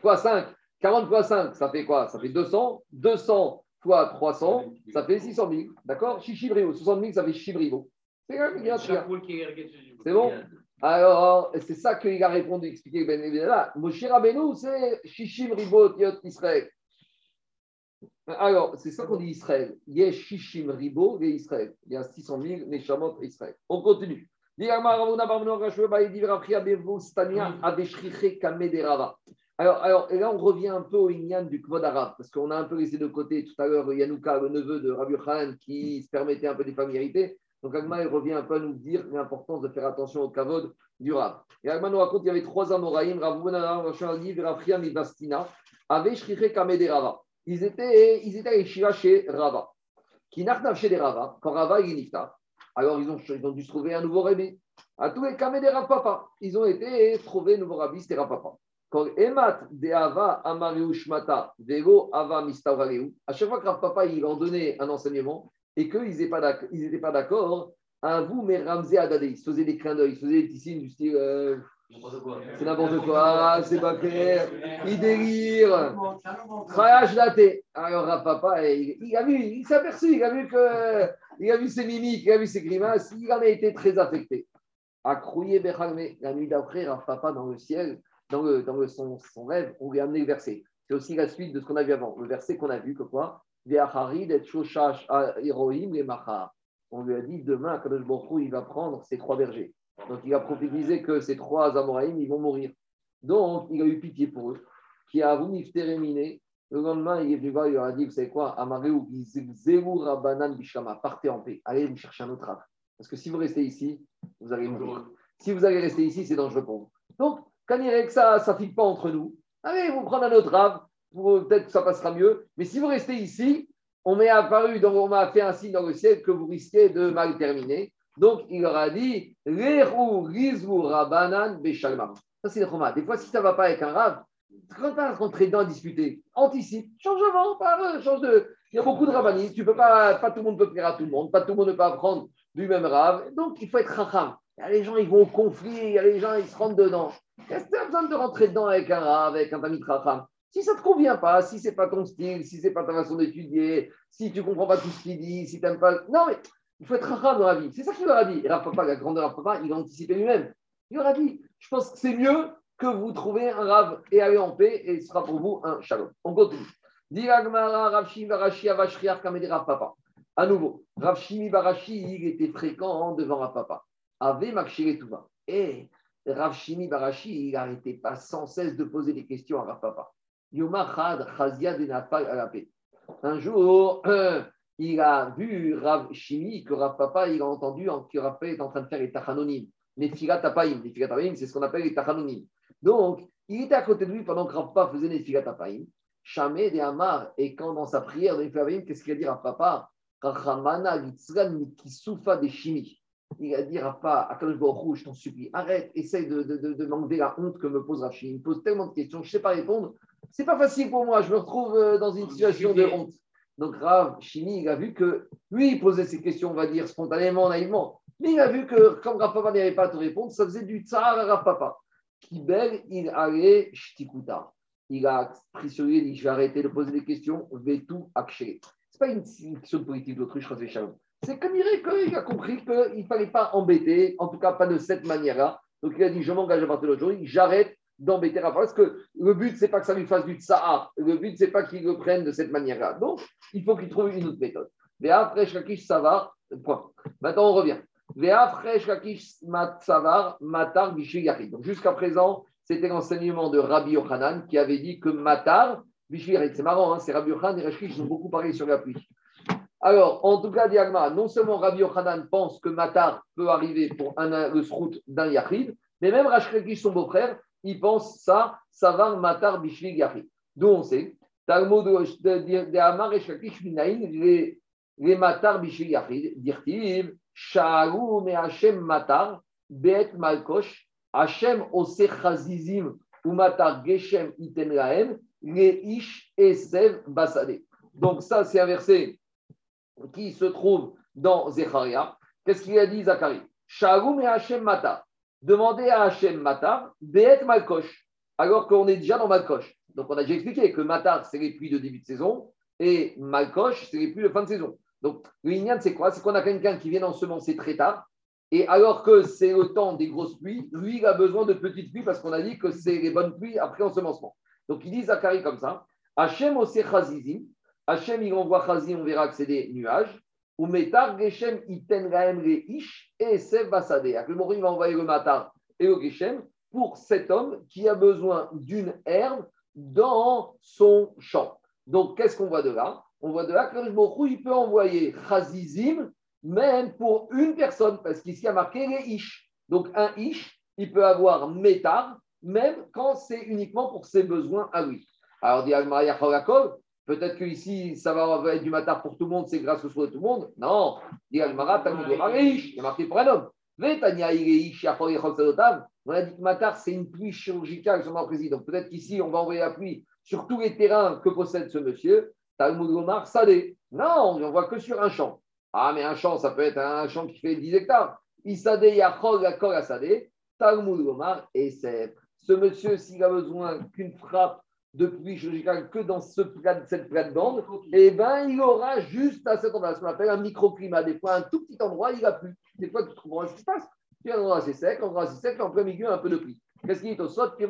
fois 5. 40 fois 5, ça fait quoi? Ça fait 200. 200 fois 300, ça fait 600 000. D'accord? Chichibrivo. 60 000, ça fait chichibrivo. C'est C'est bon? alors, c'est ça qu'il a répondu, expliqué Ben là. Moshe Rabbeinu, c'est Shishim Ribot Yot Israël. Alors, c'est ça qu'on dit Israël. Yesh Shishim Ribo et Israël. Il y a 600 000 Neshamot Israël. On continue. Alors, alors, et là, on revient un peu au Inyan du Kvod arabe, parce qu'on a un peu laissé de côté tout à l'heure Yanouka, le neveu de Rabbi Khan, qui se permettait un peu des familiarités. Donc, Agma, il revient un peu à nous dire l'importance de faire attention au Kavod du Rab. Et Agma nous raconte qu'il y avait trois Amoraïm, Rav Rav et Rav Bastina, Kamederava ils étaient, ils étaient chez Rava. Qui chez des Rava, quand Rava est alors ils ont, ils ont dû se trouver un nouveau rabbi. À tous les cas, des Papa, ils ont été trouver un nouveau rabbi, c'était Papa. Quand Emat de Ava Amariu Shmata, Vego Ava Mistavraleu, à chaque fois que Rav Papa il leur donnait un enseignement et qu'ils n'étaient pas d'accord, un vous, mais Ramzé Adade, ils se faisaient des clins d'œil, ils se faisaient des signes du style. Euh, c'est n'importe quoi, c'est pas clair, il délire. Alors, papa, il, a vu, il s'est aperçu, il a vu que, il a vu ses mimiques, il a vu ses grimaces, il en a été très affecté. À la nuit d'après, papa dans le ciel, dans, le, dans le, son, son, rêve, on lui a amené le verset. C'est aussi la suite de ce qu'on a vu avant. Le verset qu'on a vu, que quoi? On lui a dit demain, Kadosh Baruch il va prendre ses trois bergers. Donc il a prophétisé que ces trois Amoraïm, ils vont mourir. Donc il a eu pitié pour eux. Qui a voulu terminer. Le lendemain, il est venu voir, il leur a dit, vous savez quoi, Amaréou, Rabanan Bishama, partez en paix, allez vous chercher un autre arbre. Parce que si vous restez ici, vous allez mourir. Si vous allez rester ici, c'est dangereux pour vous. Donc, quand il que ça ne file pas entre nous, allez vous prendre un autre arbre, peut-être que ça passera mieux. Mais si vous restez ici, on m'est apparu, donc on m'a fait un signe dans le ciel que vous risquez de mal terminer. Donc, il leur a dit rabanan beshalma. Ça, c'est le Choma. Des fois, si ça ne va pas avec un rave, quand tu rentrer dedans à discuter, anticipe, change de vent, parle, change de. Il y a beaucoup de rabbinis, tu peux pas, pas tout le monde peut plaire à tout le monde, pas tout le monde ne peut apprendre du même rave. Donc, il faut être racham. Il y a les gens, ils vont au conflit, il y a les gens, ils se rentrent dedans. Est-ce que tu as besoin de rentrer dedans avec un rave, avec un ami racham Si ça ne te convient pas, si ce n'est pas ton style, si ce n'est pas ta façon d'étudier, si tu ne comprends pas tout ce qu'il dit, si tu n'aimes pas. Non, mais il faut être racham dans la vie. C'est ça qu'il leur a dit. Et Papa, la grandeur Papa, il a anticipé lui-même. Il leur a dit Je pense que c'est mieux que vous trouvez un rave et allez en paix et ce sera pour vous un shalom. On continue. Papa. À nouveau, Rav Shimi Barashi, il était fréquent devant Rav Papa. Ave Tuva. Et Rav Shimi Barashi, il n'arrêtait pas sans cesse de poser des questions à Rav Papa. Un jour, il a vu Rav Shimi, que Rav Papa, il a entendu que Rav Papa est en train de faire les tachanonim. Les filatapaim. Les filatapaim, c'est ce qu'on appelle les tachanonim. Donc, il était à côté de lui pendant que Rav Papa faisait les filatapaim. Chamé de Amar, et quand dans sa prière de les qu'est-ce qu'il a dit à Papa? Rachamana qui soufa des chimies. Il a dit à Papa, à Baruch je t'en supplie, arrête, essaye de, de, de, m'enlever la honte que me pose Rachid. Il me pose tellement de questions, je ne sais pas répondre. C'est pas facile pour moi, je me retrouve euh, dans une situation de honte. Donc Rav Chini, il a vu que lui, il posait ces questions, on va dire, spontanément, naïvement. Mais il a vu que comme Rav Papa n'avait pas à te répondre, ça faisait du tsar à Rav Papa. Qui belle, il allait shtikuta. Il a pris sur lui, il dit Je vais arrêter de poser des questions, vetu akshe. Ce n'est pas une, question politique d'autruche, C'est comme il a compris qu'il ne fallait pas embêter, en tout cas pas de cette manière-là. Donc il a dit Je m'engage à partir d'aujourd'hui, j'arrête d'embêter Rafa. Parce que le but, c'est pas que ça lui fasse du tsahar. Le but, c'est pas qu'il le prenne de cette manière-là. Donc, il faut qu'il trouve une autre méthode. après, Shakish Savar, point. Maintenant, on revient. Matar Donc, jusqu'à présent, c'était l'enseignement de Rabbi Yochanan qui avait dit que Matar, c'est marrant, hein, c'est Rabbi Yochanan et Rashkish qui ont beaucoup parlé sur la pluie. Alors, en tout cas, Diagma, non seulement Rabbi Yochanan pense que Matar peut arriver pour un, le srout d'un Yachid, mais même Rashkish, son beau-frère, il pense ça, ça va matar bishvig yachid. D'où on sait, Talmud de Amar et Shakish Minaïn, les matar bishvig yachid, dirtiv, Sha'aru me Hashem matar, be'et malkosh, Hashem ose chazizim, ou matar geshem iten lahem, les ish esev basade. Donc ça, c'est un verset qui se trouve dans Zecharia. Qu'est-ce qu'il a dit Zacharie? Sha'aru me Hashem matar. Demandez à Hachem Matar, Be'et Malkosh, alors qu'on est déjà dans Malkosh. Donc on a déjà expliqué que Matar, c'est les pluies de début de saison, et Malkosh, c'est les pluies de fin de saison. Donc le c'est quoi? C'est qu'on a quelqu'un qui vient ensemencer très tard, et alors que c'est le temps des grosses pluies, lui, il a besoin de petites pluies parce qu'on a dit que c'est les bonnes pluies après ensemencement. Donc il dit Zacharie comme ça Hachem ose chazizim, Hachem il envoie chazim, on verra que c'est des nuages, ou metar geshem iten gaem ish et sev basade. Le Morim va envoyer le matar et le geshem pour cet homme qui a besoin d'une herbe dans son champ. Donc, qu'est-ce qu'on voit de là? On voit de là que le il peut envoyer chazizim même pour une personne, parce qu'ici il y a marqué les ish. Donc, un ish, il peut avoir métar, même quand c'est uniquement pour ses besoins à lui. Alors, dit Maria Peut-être qu'ici, ça va être du matin pour tout le monde, c'est grâce au soir de tout le monde. Non. Il y a marqué pour un homme. On a dit que matar, c'est une pluie chirurgicale, sur président. Peut-être qu'ici, on va envoyer la pluie sur tous les terrains que possède ce monsieur. Talmud Gomar, Sadé. Non, on ne voit que sur un champ. Ah, mais un champ, ça peut être un champ qui fait 10 hectares. Isadé, Yachol, Yakol, Sadé. Talmud Gomar, et. Ce monsieur, s'il a besoin qu'une frappe de pluie chirurgicale que dans ce cette plate-bande, eh ben, il aura juste à cet endroit, ce qu'on appelle un microclimat. Des fois, un tout petit endroit, il a plu. Des fois, tu trouves ce qui se passe. Tu as un endroit assez sec, un endroit assez sec, en plein milieu, un peu de pluie. Qu'est-ce qu'il est au sot? Si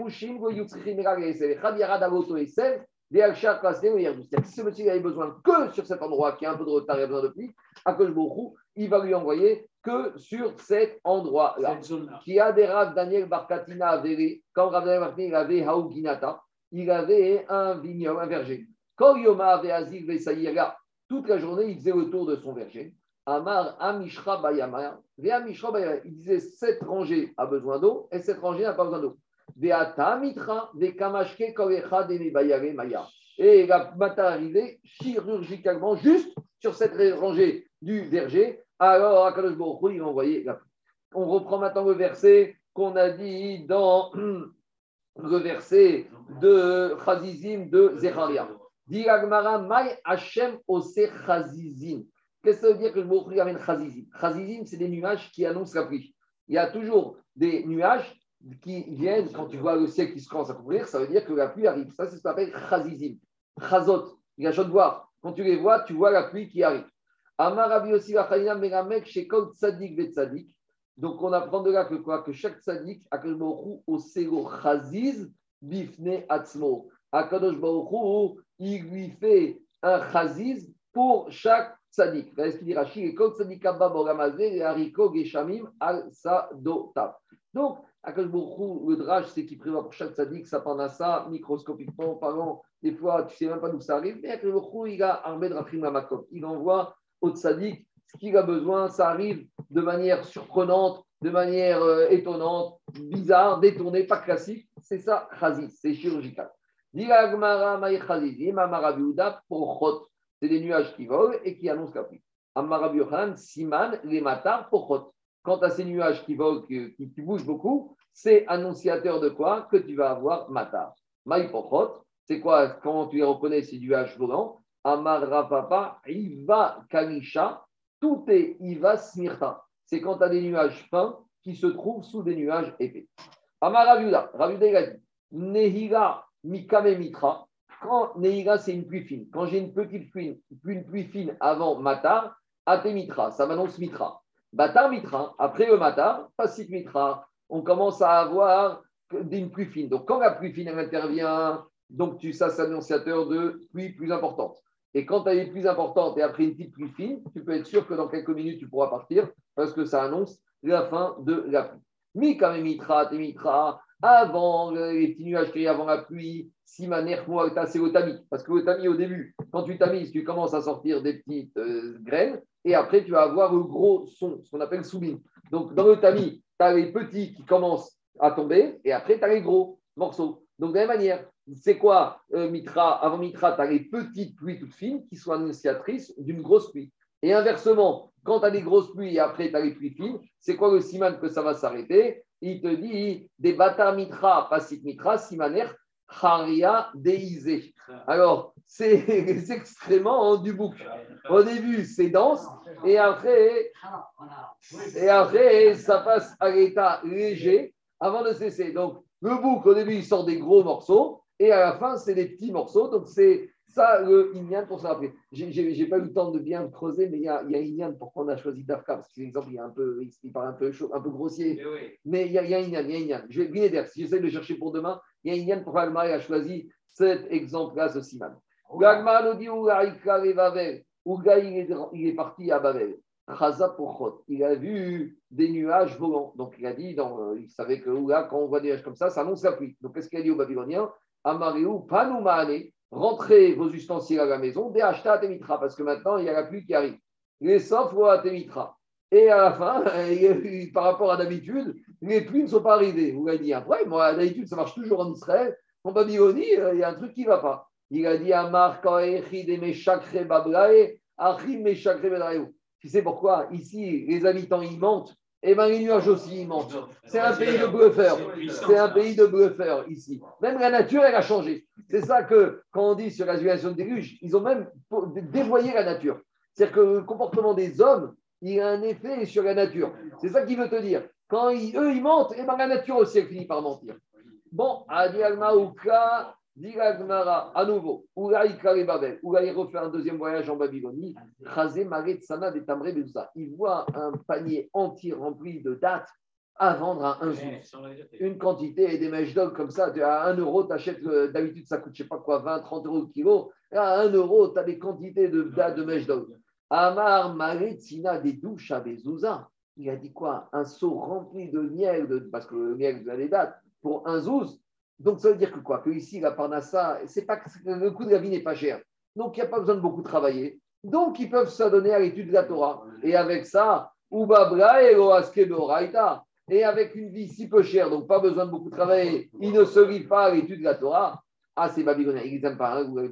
ce monsieur avait besoin que sur cet endroit qui a un peu de retard et besoin de pluie, à beaucoup, il va lui envoyer que sur cet endroit-là. Qui a des Rav Daniel Barkatina quand Rav Daniel Barkatina avait Haouginata, il avait un vignoble, un verger. Quand Yoma toute la journée, il faisait le tour de son verger. Amar Amishra Bayama, il disait cette rangée a besoin d'eau et cette rangée n'a pas besoin d'eau. Et la matin arrivée chirurgicalement juste sur cette rangée du verger. Alors, Baruch Hu, il envoyer la. On reprend maintenant le verset qu'on a dit dans le verset de Chazizim de Zecharia. Dit Mai Hashem Ose Chazizim. Qu'est-ce que ça veut dire que le mot amène Chazizim Chazizim, c'est des nuages qui annoncent la pluie. Il y a toujours des nuages qui viennent, quand tu vois le ciel qui se commence à couvrir, ça veut dire que la pluie arrive. Ça, c'est ce qu'on appelle Chazizim. Chazot, il y a de voir. Quand tu les vois, tu vois la pluie qui arrive. Amar Rabbi aussi Megamek Shekol Tzadik Tzadik. Donc on apprend de là que quoi? Que chaque tzadik, Akadosh Baruch au Sego Chaziz, Bifne Atzmo. Akadosh Baruch il lui fait un Chaziz pour chaque tzadik. Regardez ce qu'il dit Rachid, et Kol Tzadik Abba Bogamazé, et Hariko Geshamim Al Sadotav. Donc, Akadosh Baruch le drage, c'est qu'il prévoit pour chaque ça pendant ça, microscopiquement parlant, des fois, tu ne sais même pas d'où ça arrive, mais Akadosh Baruch il a armé de Rachim Makom. Il envoie au tzadik ce qu'il a besoin, ça arrive de manière surprenante, de manière euh, étonnante, bizarre, détournée, pas classique. C'est ça, chazis, c'est chirurgical. C'est des nuages qui volent et qui annoncent la pluie. Siman, les matar, pochot. Quant à ces nuages qui volent, qui, bougent beaucoup, c'est annonciateur de quoi Que tu vas avoir matar. Maï pochot, c'est quoi Comment tu les reconnais, ces nuages volants? Amar Rapapa, Iva Kalisha, tout est Iva Smirta. C'est quand tu as des nuages fins qui se trouvent sous des nuages épais. Amar Raviuda, Raviuda il a dit Nehira Mikame Mitra. Quand Nehira, c'est une pluie fine. Quand j'ai une petite pluie, une pluie fine avant Matar, Ate Mitra, ça m'annonce Mitra. Batar Mitra, après le Matar, Pasik Mitra. On commence à avoir une pluie fine. Donc quand la pluie fine intervient, donc tu, ça c'est annonciateur de pluie plus importante. Et quand elle est plus importante et après une petite pluie fine, tu peux être sûr que dans quelques minutes, tu pourras partir parce que ça annonce la fin de la pluie. Mika mitra, mitra, avant les petits nuages qui avant la pluie, si ma c'est au tamis. Parce que au tamis, au début, quand tu tamises, tu commences à sortir des petites euh, graines et après, tu vas avoir le gros son, ce qu'on appelle soubine. Donc, dans le tamis, tu as les petits qui commencent à tomber et après, tu as les gros morceaux. Donc, de la même manière, c'est quoi euh, Mitra Avant Mitra, tu as les petites pluies toutes fines qui sont annonciatrices d'une grosse pluie. Et inversement, quand tu as des grosses pluies et après tu as les pluies fines, c'est quoi le siman que ça va s'arrêter? Il te dit des bata mitra, pasit mitra, simaner, haria. Alors, c'est extrêmement du bouc. Au début, c'est dense et après, et après, ça passe à l'état léger avant de cesser. Donc, le bouc, au début, il sort des gros morceaux et à la fin, c'est des petits morceaux. Donc, c'est ça le Inyan pour se rappeler. Je n'ai pas eu le temps de bien creuser, mais il y a, y a Inyan pourquoi on a choisi Dafka? Parce que l'exemple, il, un peu, il paraît un peu, chaud, un peu grossier. Mais, il, y a, y a Inyan, il y a Inyan. Je vais bien si j'essaie de le chercher pour demain, il y a Inyan pourquoi Almari a choisi cet exemple-là, ce Siman. L'Agmar nous dit Ouga, il est parti à Babel. Il a vu des nuages volants. Donc il a dit, dans, il savait que Ouga, quand on voit des nuages comme ça, ça annonce la pluie. Donc qu'est-ce qu'il a dit aux Babyloniens Amariou, Panoumane, rentrez vos ustensiles à la maison, déacheta Temitra, parce que maintenant, il y a la pluie qui arrive. Les sauf Temitra. Et à la fin, par rapport à d'habitude, les pluies ne sont pas arrivées. Vous l'avez dit après, moi, d'habitude, ça marche toujours en Israël. En Babylonie, euh, il y a un truc qui ne va pas. Il a dit Amar Tu sais pourquoi? Ici, les habitants, ils mentent eh bien, les nuages aussi, ils mentent. C'est un pays de bluffeurs. C'est un pays de bluffeurs ici. Même la nature, elle a changé. C'est ça que, quand on dit sur la situation de déluge, ils ont même dévoyé la nature. C'est-à-dire que le comportement des hommes, il a un effet sur la nature. C'est ça qu'il veut te dire. Quand eux, ils mentent, et eh bien la nature aussi, elle finit par mentir. Bon, Adi Almaouka, Gmara, à nouveau, Oulaï Babel, Oulaï refait un deuxième voyage en Babylonie, Il voit un panier entier rempli de dates à vendre à un jour. Une quantité et des mèches d'or comme ça, à 1 euro, tu achètes, d'habitude ça coûte je sais pas quoi, 20, 30 euros le kilo, à 1 euro, tu as des quantités de dates de mèches d'or. Amar Maretzina des douches à Bezouza. Il a dit quoi? Un seau rempli de miel, de, parce que le miel, vous avez des dates, pour un zouz. Donc ça veut dire que quoi? Que ici, la Parnassa, c'est pas le coût de la vie n'est pas cher. Donc il n'y a pas besoin de beaucoup travailler. Donc ils peuvent s'adonner à l'étude de la Torah. Et avec ça, Ubabra et Et avec une vie si peu chère, donc pas besoin de beaucoup travailler, ils ne se livrent pas à l'étude de la Torah. Ah, c'est babylonien. Il n'aime pas, hein, vous avez.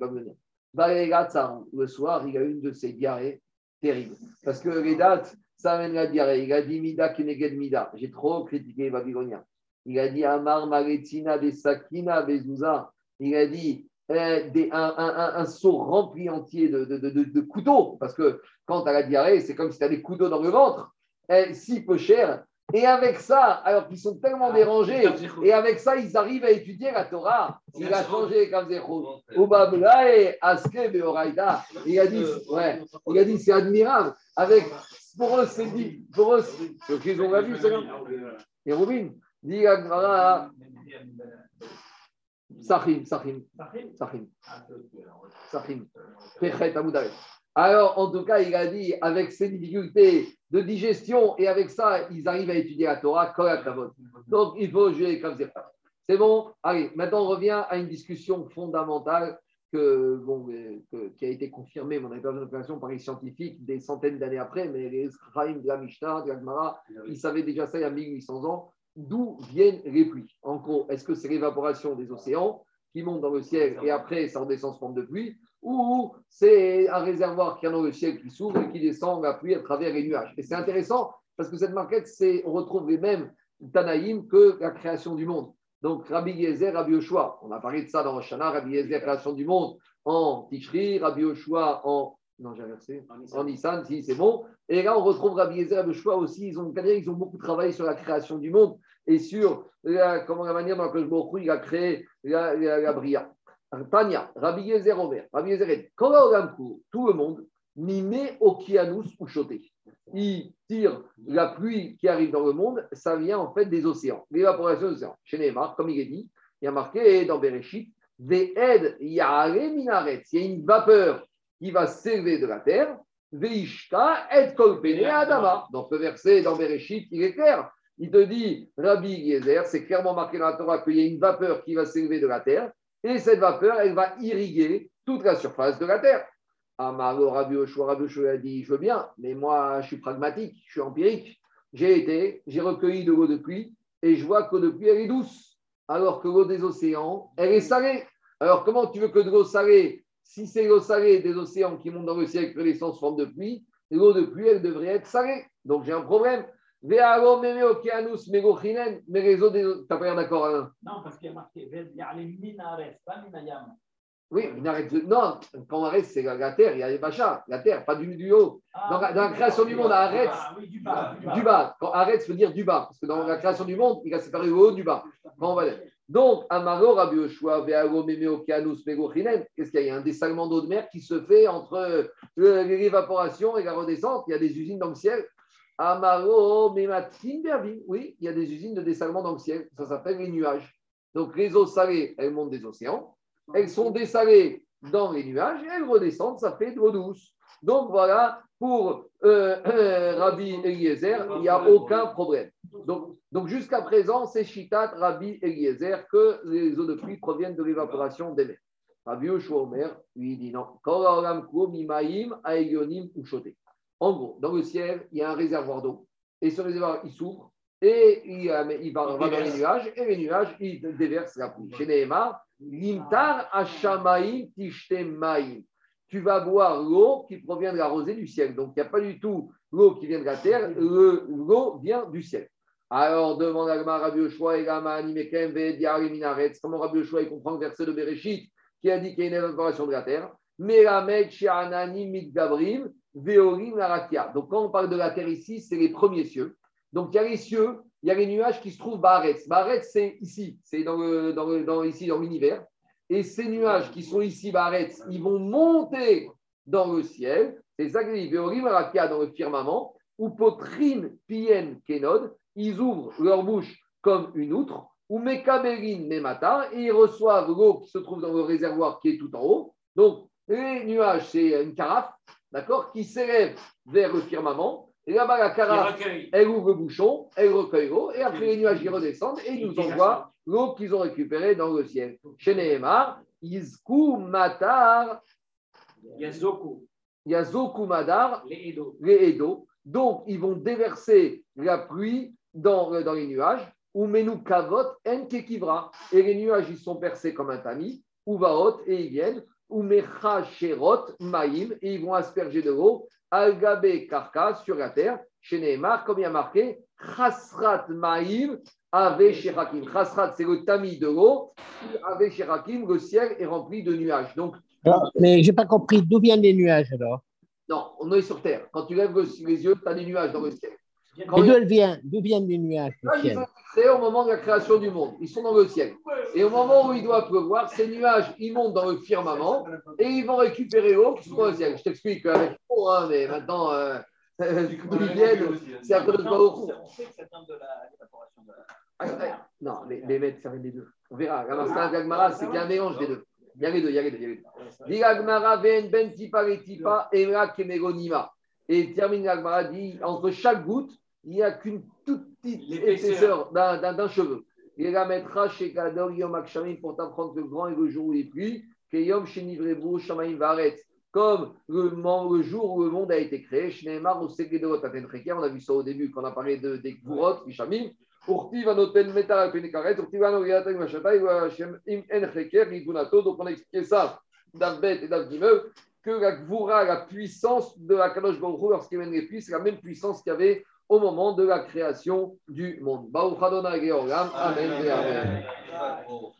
Le soir, il a une de ces diarrhées terribles. Parce que les dates, ça amène la diarrhée. Il a dit Mida Keneged Mida. J'ai trop critiqué les Babyloniens. Il a dit Amar Maretina des Sakina Bezouza. Il a dit eh, des, un, un, un, seau rempli entier de, de, de, de, couteaux. Parce que quand tu as la diarrhée, c'est comme si tu as des couteaux dans le ventre. Eh, si peu cher. Et avec ça, alors qu'ils sont tellement dérangés, et avec ça, ils arrivent à étudier la Torah. Il a changé comme Zéro. Il a dit, ouais, il a dit, c'est admirable. Avec, pour eux, c'est dit, pour eux, c'est qu'ils ont vu, c'est Et Robin, dit Agmara, Sachim, Sachim, Sachim, Sachim, Pechet Amoudaret. Alors, en tout cas, il a dit, avec ces difficultés de digestion, et avec ça, ils arrivent à étudier la Torah, Donc, il faut jouer comme ça. C'est bon? Allez, maintenant, on revient à une discussion fondamentale que, bon, que, qui a été confirmée, mon interprétation par les scientifiques des centaines d'années après, mais les Schaim de la Mishnah, de la Gemara, ils savaient déjà ça il y a 1800 ans. D'où viennent les pluies En gros, est-ce que c'est l'évaporation des océans qui monte dans le ciel et après ça redescend sous forme de pluie ou c'est un réservoir qui est dans le ciel qui s'ouvre et qui descend la pluie à travers les nuages. Et c'est intéressant parce que cette maquette, c'est, on retrouve les mêmes Tanaïm que la création du monde. Donc Rabbi Yezer, Rabbi Yoshua, on a parlé de ça dans Shana, Rabbi Yezer, création du monde en Tishri, Rabbi Yoshua en non, j'ai inversé. En Nissan, si c'est bon. Et là, on retrouve Rabbi Yezer, Rabbi Yoshua aussi. Ils ont, ils ont beaucoup travaillé sur la création du monde et sur comment, la manière dont le il a créé la, la, la Bria. Tania, Rabbi Yezer Omer, Rabbi Yezer tout le monde, Mimé Okianus ou Choté. Il tire la pluie qui arrive dans le monde, ça vient en fait des océans, l'évaporation des océans. Chez Neymar, comme il est dit, il y a marqué dans Bereshit, Ve'ed Yare Minaret. Il y a une vapeur qui va s'élever de la terre. Et Kolpene Adama. Dans ce verset, dans Bereshit, il est clair. Il te dit, Rabbi Yezer, c'est clairement marqué dans la Torah qu'il y a une vapeur qui va s'élever de la terre. Et cette vapeur, elle va irriguer toute la surface de la Terre. Amaro Rabbi Oshua, Rabbi Oshua a dit, je veux bien, mais moi, je suis pragmatique, je suis empirique. J'ai été, j'ai recueilli de l'eau de pluie, et je vois que l'eau de pluie, elle est douce, alors que l'eau des océans, elle est salée. Alors, comment tu veux que de l'eau salée, si c'est l'eau salée des océans qui montent dans le ciel que l'essence forme de pluie, l'eau de pluie, elle devrait être salée. Donc, j'ai un problème. Mais les autres, tu n'as pas l'air d'accord, Alain Non, parce qu'il y a marqué il y a les minares, pas minayam. Oui, minaret, non, quand on arrête, c'est la, terre, il y a les bachas, la terre, pas du, du haut. Ah, dans, dans, la création du monde, arrête. Ah, oui, du bas. Du bas. Quand veut dire du bas. Parce que dans la création du monde, il a séparé le haut du bas. Quand on va Donc, Amaro, Rabbi Yoshua, Veago, Memeo, Kianus, qu'est-ce qu'il y a? Il y a un dessalement d'eau de mer qui se fait entre l'évaporation et la redescente. Il y a des usines dans le ciel. Amaro, Oui, il y a des usines de dessalement dans le ciel. Ça s'appelle les nuages. Donc, les eaux salées, elles montent des océans. Elles sont dessalées dans les nuages et elles redescendent. Ça fait de l'eau douce. Donc, voilà, pour euh, euh, Rabbi Eliezer, il n'y a aucun problème. Donc, donc jusqu'à présent, c'est Shitat Rabbi Eliezer que les eaux de pluie proviennent de l'évaporation des mers. Rabbi Omer, lui, dit non. En gros, dans le ciel, il y a un réservoir d'eau. Et ce réservoir, il s'ouvre et il, il va, dans les nuages. Et les nuages, ils déversent la pluie. Chez Nehemar, Limtar Tu vas boire l'eau qui provient de la rosée du ciel. Donc, il n'y a pas du tout l'eau qui vient de la terre, l'eau vient du ciel. Alors, demande à Rabbi Yoshua et Gama, Minaret. Comment Rabbi Yoshua il comprend le verset de Bereshit qui a dit qu'il y a une évaporation de la terre? Melamed, Shianani, Midgabrim, Veorim, Larakia. Donc, quand on parle de la terre ici, c'est les premiers cieux. Donc, il y a les cieux, il y a les nuages qui se trouvent Baretz. Baretz, c'est ici, c'est dans, dans, dans, ici dans l'univers. Et ces nuages qui sont ici, Baretz, ils vont monter dans le ciel. C'est ça que dit Veorim, dans le firmament. Ou Potrine, Pien, Kenod, ils ouvrent leur bouche comme une outre. Ou Mekaberin, Memata, et ils reçoivent l'eau qui se trouve dans le réservoir qui est tout en haut. Donc, les nuages, c'est une carafe d'accord, qui s'élève vers le firmament. Et là-bas, la carafe, elle ouvre le bouchon, elle recueille l'eau, et après les nuages y redescendent et ils nous envoient l'eau qu'ils ont récupérée dans le ciel. Chez Nehemar, Izku Matar. Yazoku. Yazoku Madar. Les Edo. Les Edo. Donc, ils vont déverser la pluie dans, dans les nuages. Ou Menu Kavot En Kekivra. Et les nuages, ils sont percés comme un tamis. Uvaot, et ils viennent, Umecha Sherot, Maïm, et ils vont asperger de l'eau, Algabe Karka, sur la terre, chez Nehemar, comme il y a marqué, Chasrat Maïm, Ave Sherakim. Chasrat, c'est le tamis de l'eau, Ave Sherakim, le ciel est rempli de nuages. Donc, Alors, mais j'ai pas compris d'où viennent les nuages alors? non, on est sur terre. Quand tu lèves le- les yeux, tu as des nuages dans le ciel. Et il- d'où elles viennent D'où viennent les nuages du Là, ils sont créés au moment de la création du monde. Ils sont dans le ciel. Et au moment où il doit pleuvoir, ces nuages, ils montent dans le firmament et ils vont récupérer l'eau qui se trouve dans le ciel. Je t'explique avec l'eau, hein, mais maintenant, euh, d'où ils viennent, c'est à cause de beaucoup. On sait que ça vient de l'évaporation de la. Ah. Non, les, les maîtres, ça vient des deux. On verra. La de l'Agmara, c'est qu'il y a un mélange des deux. Il y a les deux, il y a les deux. il y a les deux. Ben tipa le tipa, emra kemeronima. Et termine l'Agmara, dit entre chaque goutte, il n'y a qu'une toute petite épaisseur d'un- cheveu. Il la mettra chez Kador Yom Akshamim pour t'apprendre le grand est le jour où il pluie, que Yom Shenivrebu Shamaim Varet. Comme le, jour où le monde a été créé, Shneemar au Segedot Atenreker, on a vu ça au début quand on a parlé de, des Gvurot, Mishamim, Urtiv Anoten Metar Penekaret, Urtiv Anogiatek Mashatai, Im En Reker, Idunato. Donc on a expliqué ça, d'Avbet et d'Avdimeu, que la Gvura, la puissance de la Kadosh Baruch lorsqu'il mène les pluies, c'est la même puissance qu'il y avait au moment de la création du monde. Amen. Amen.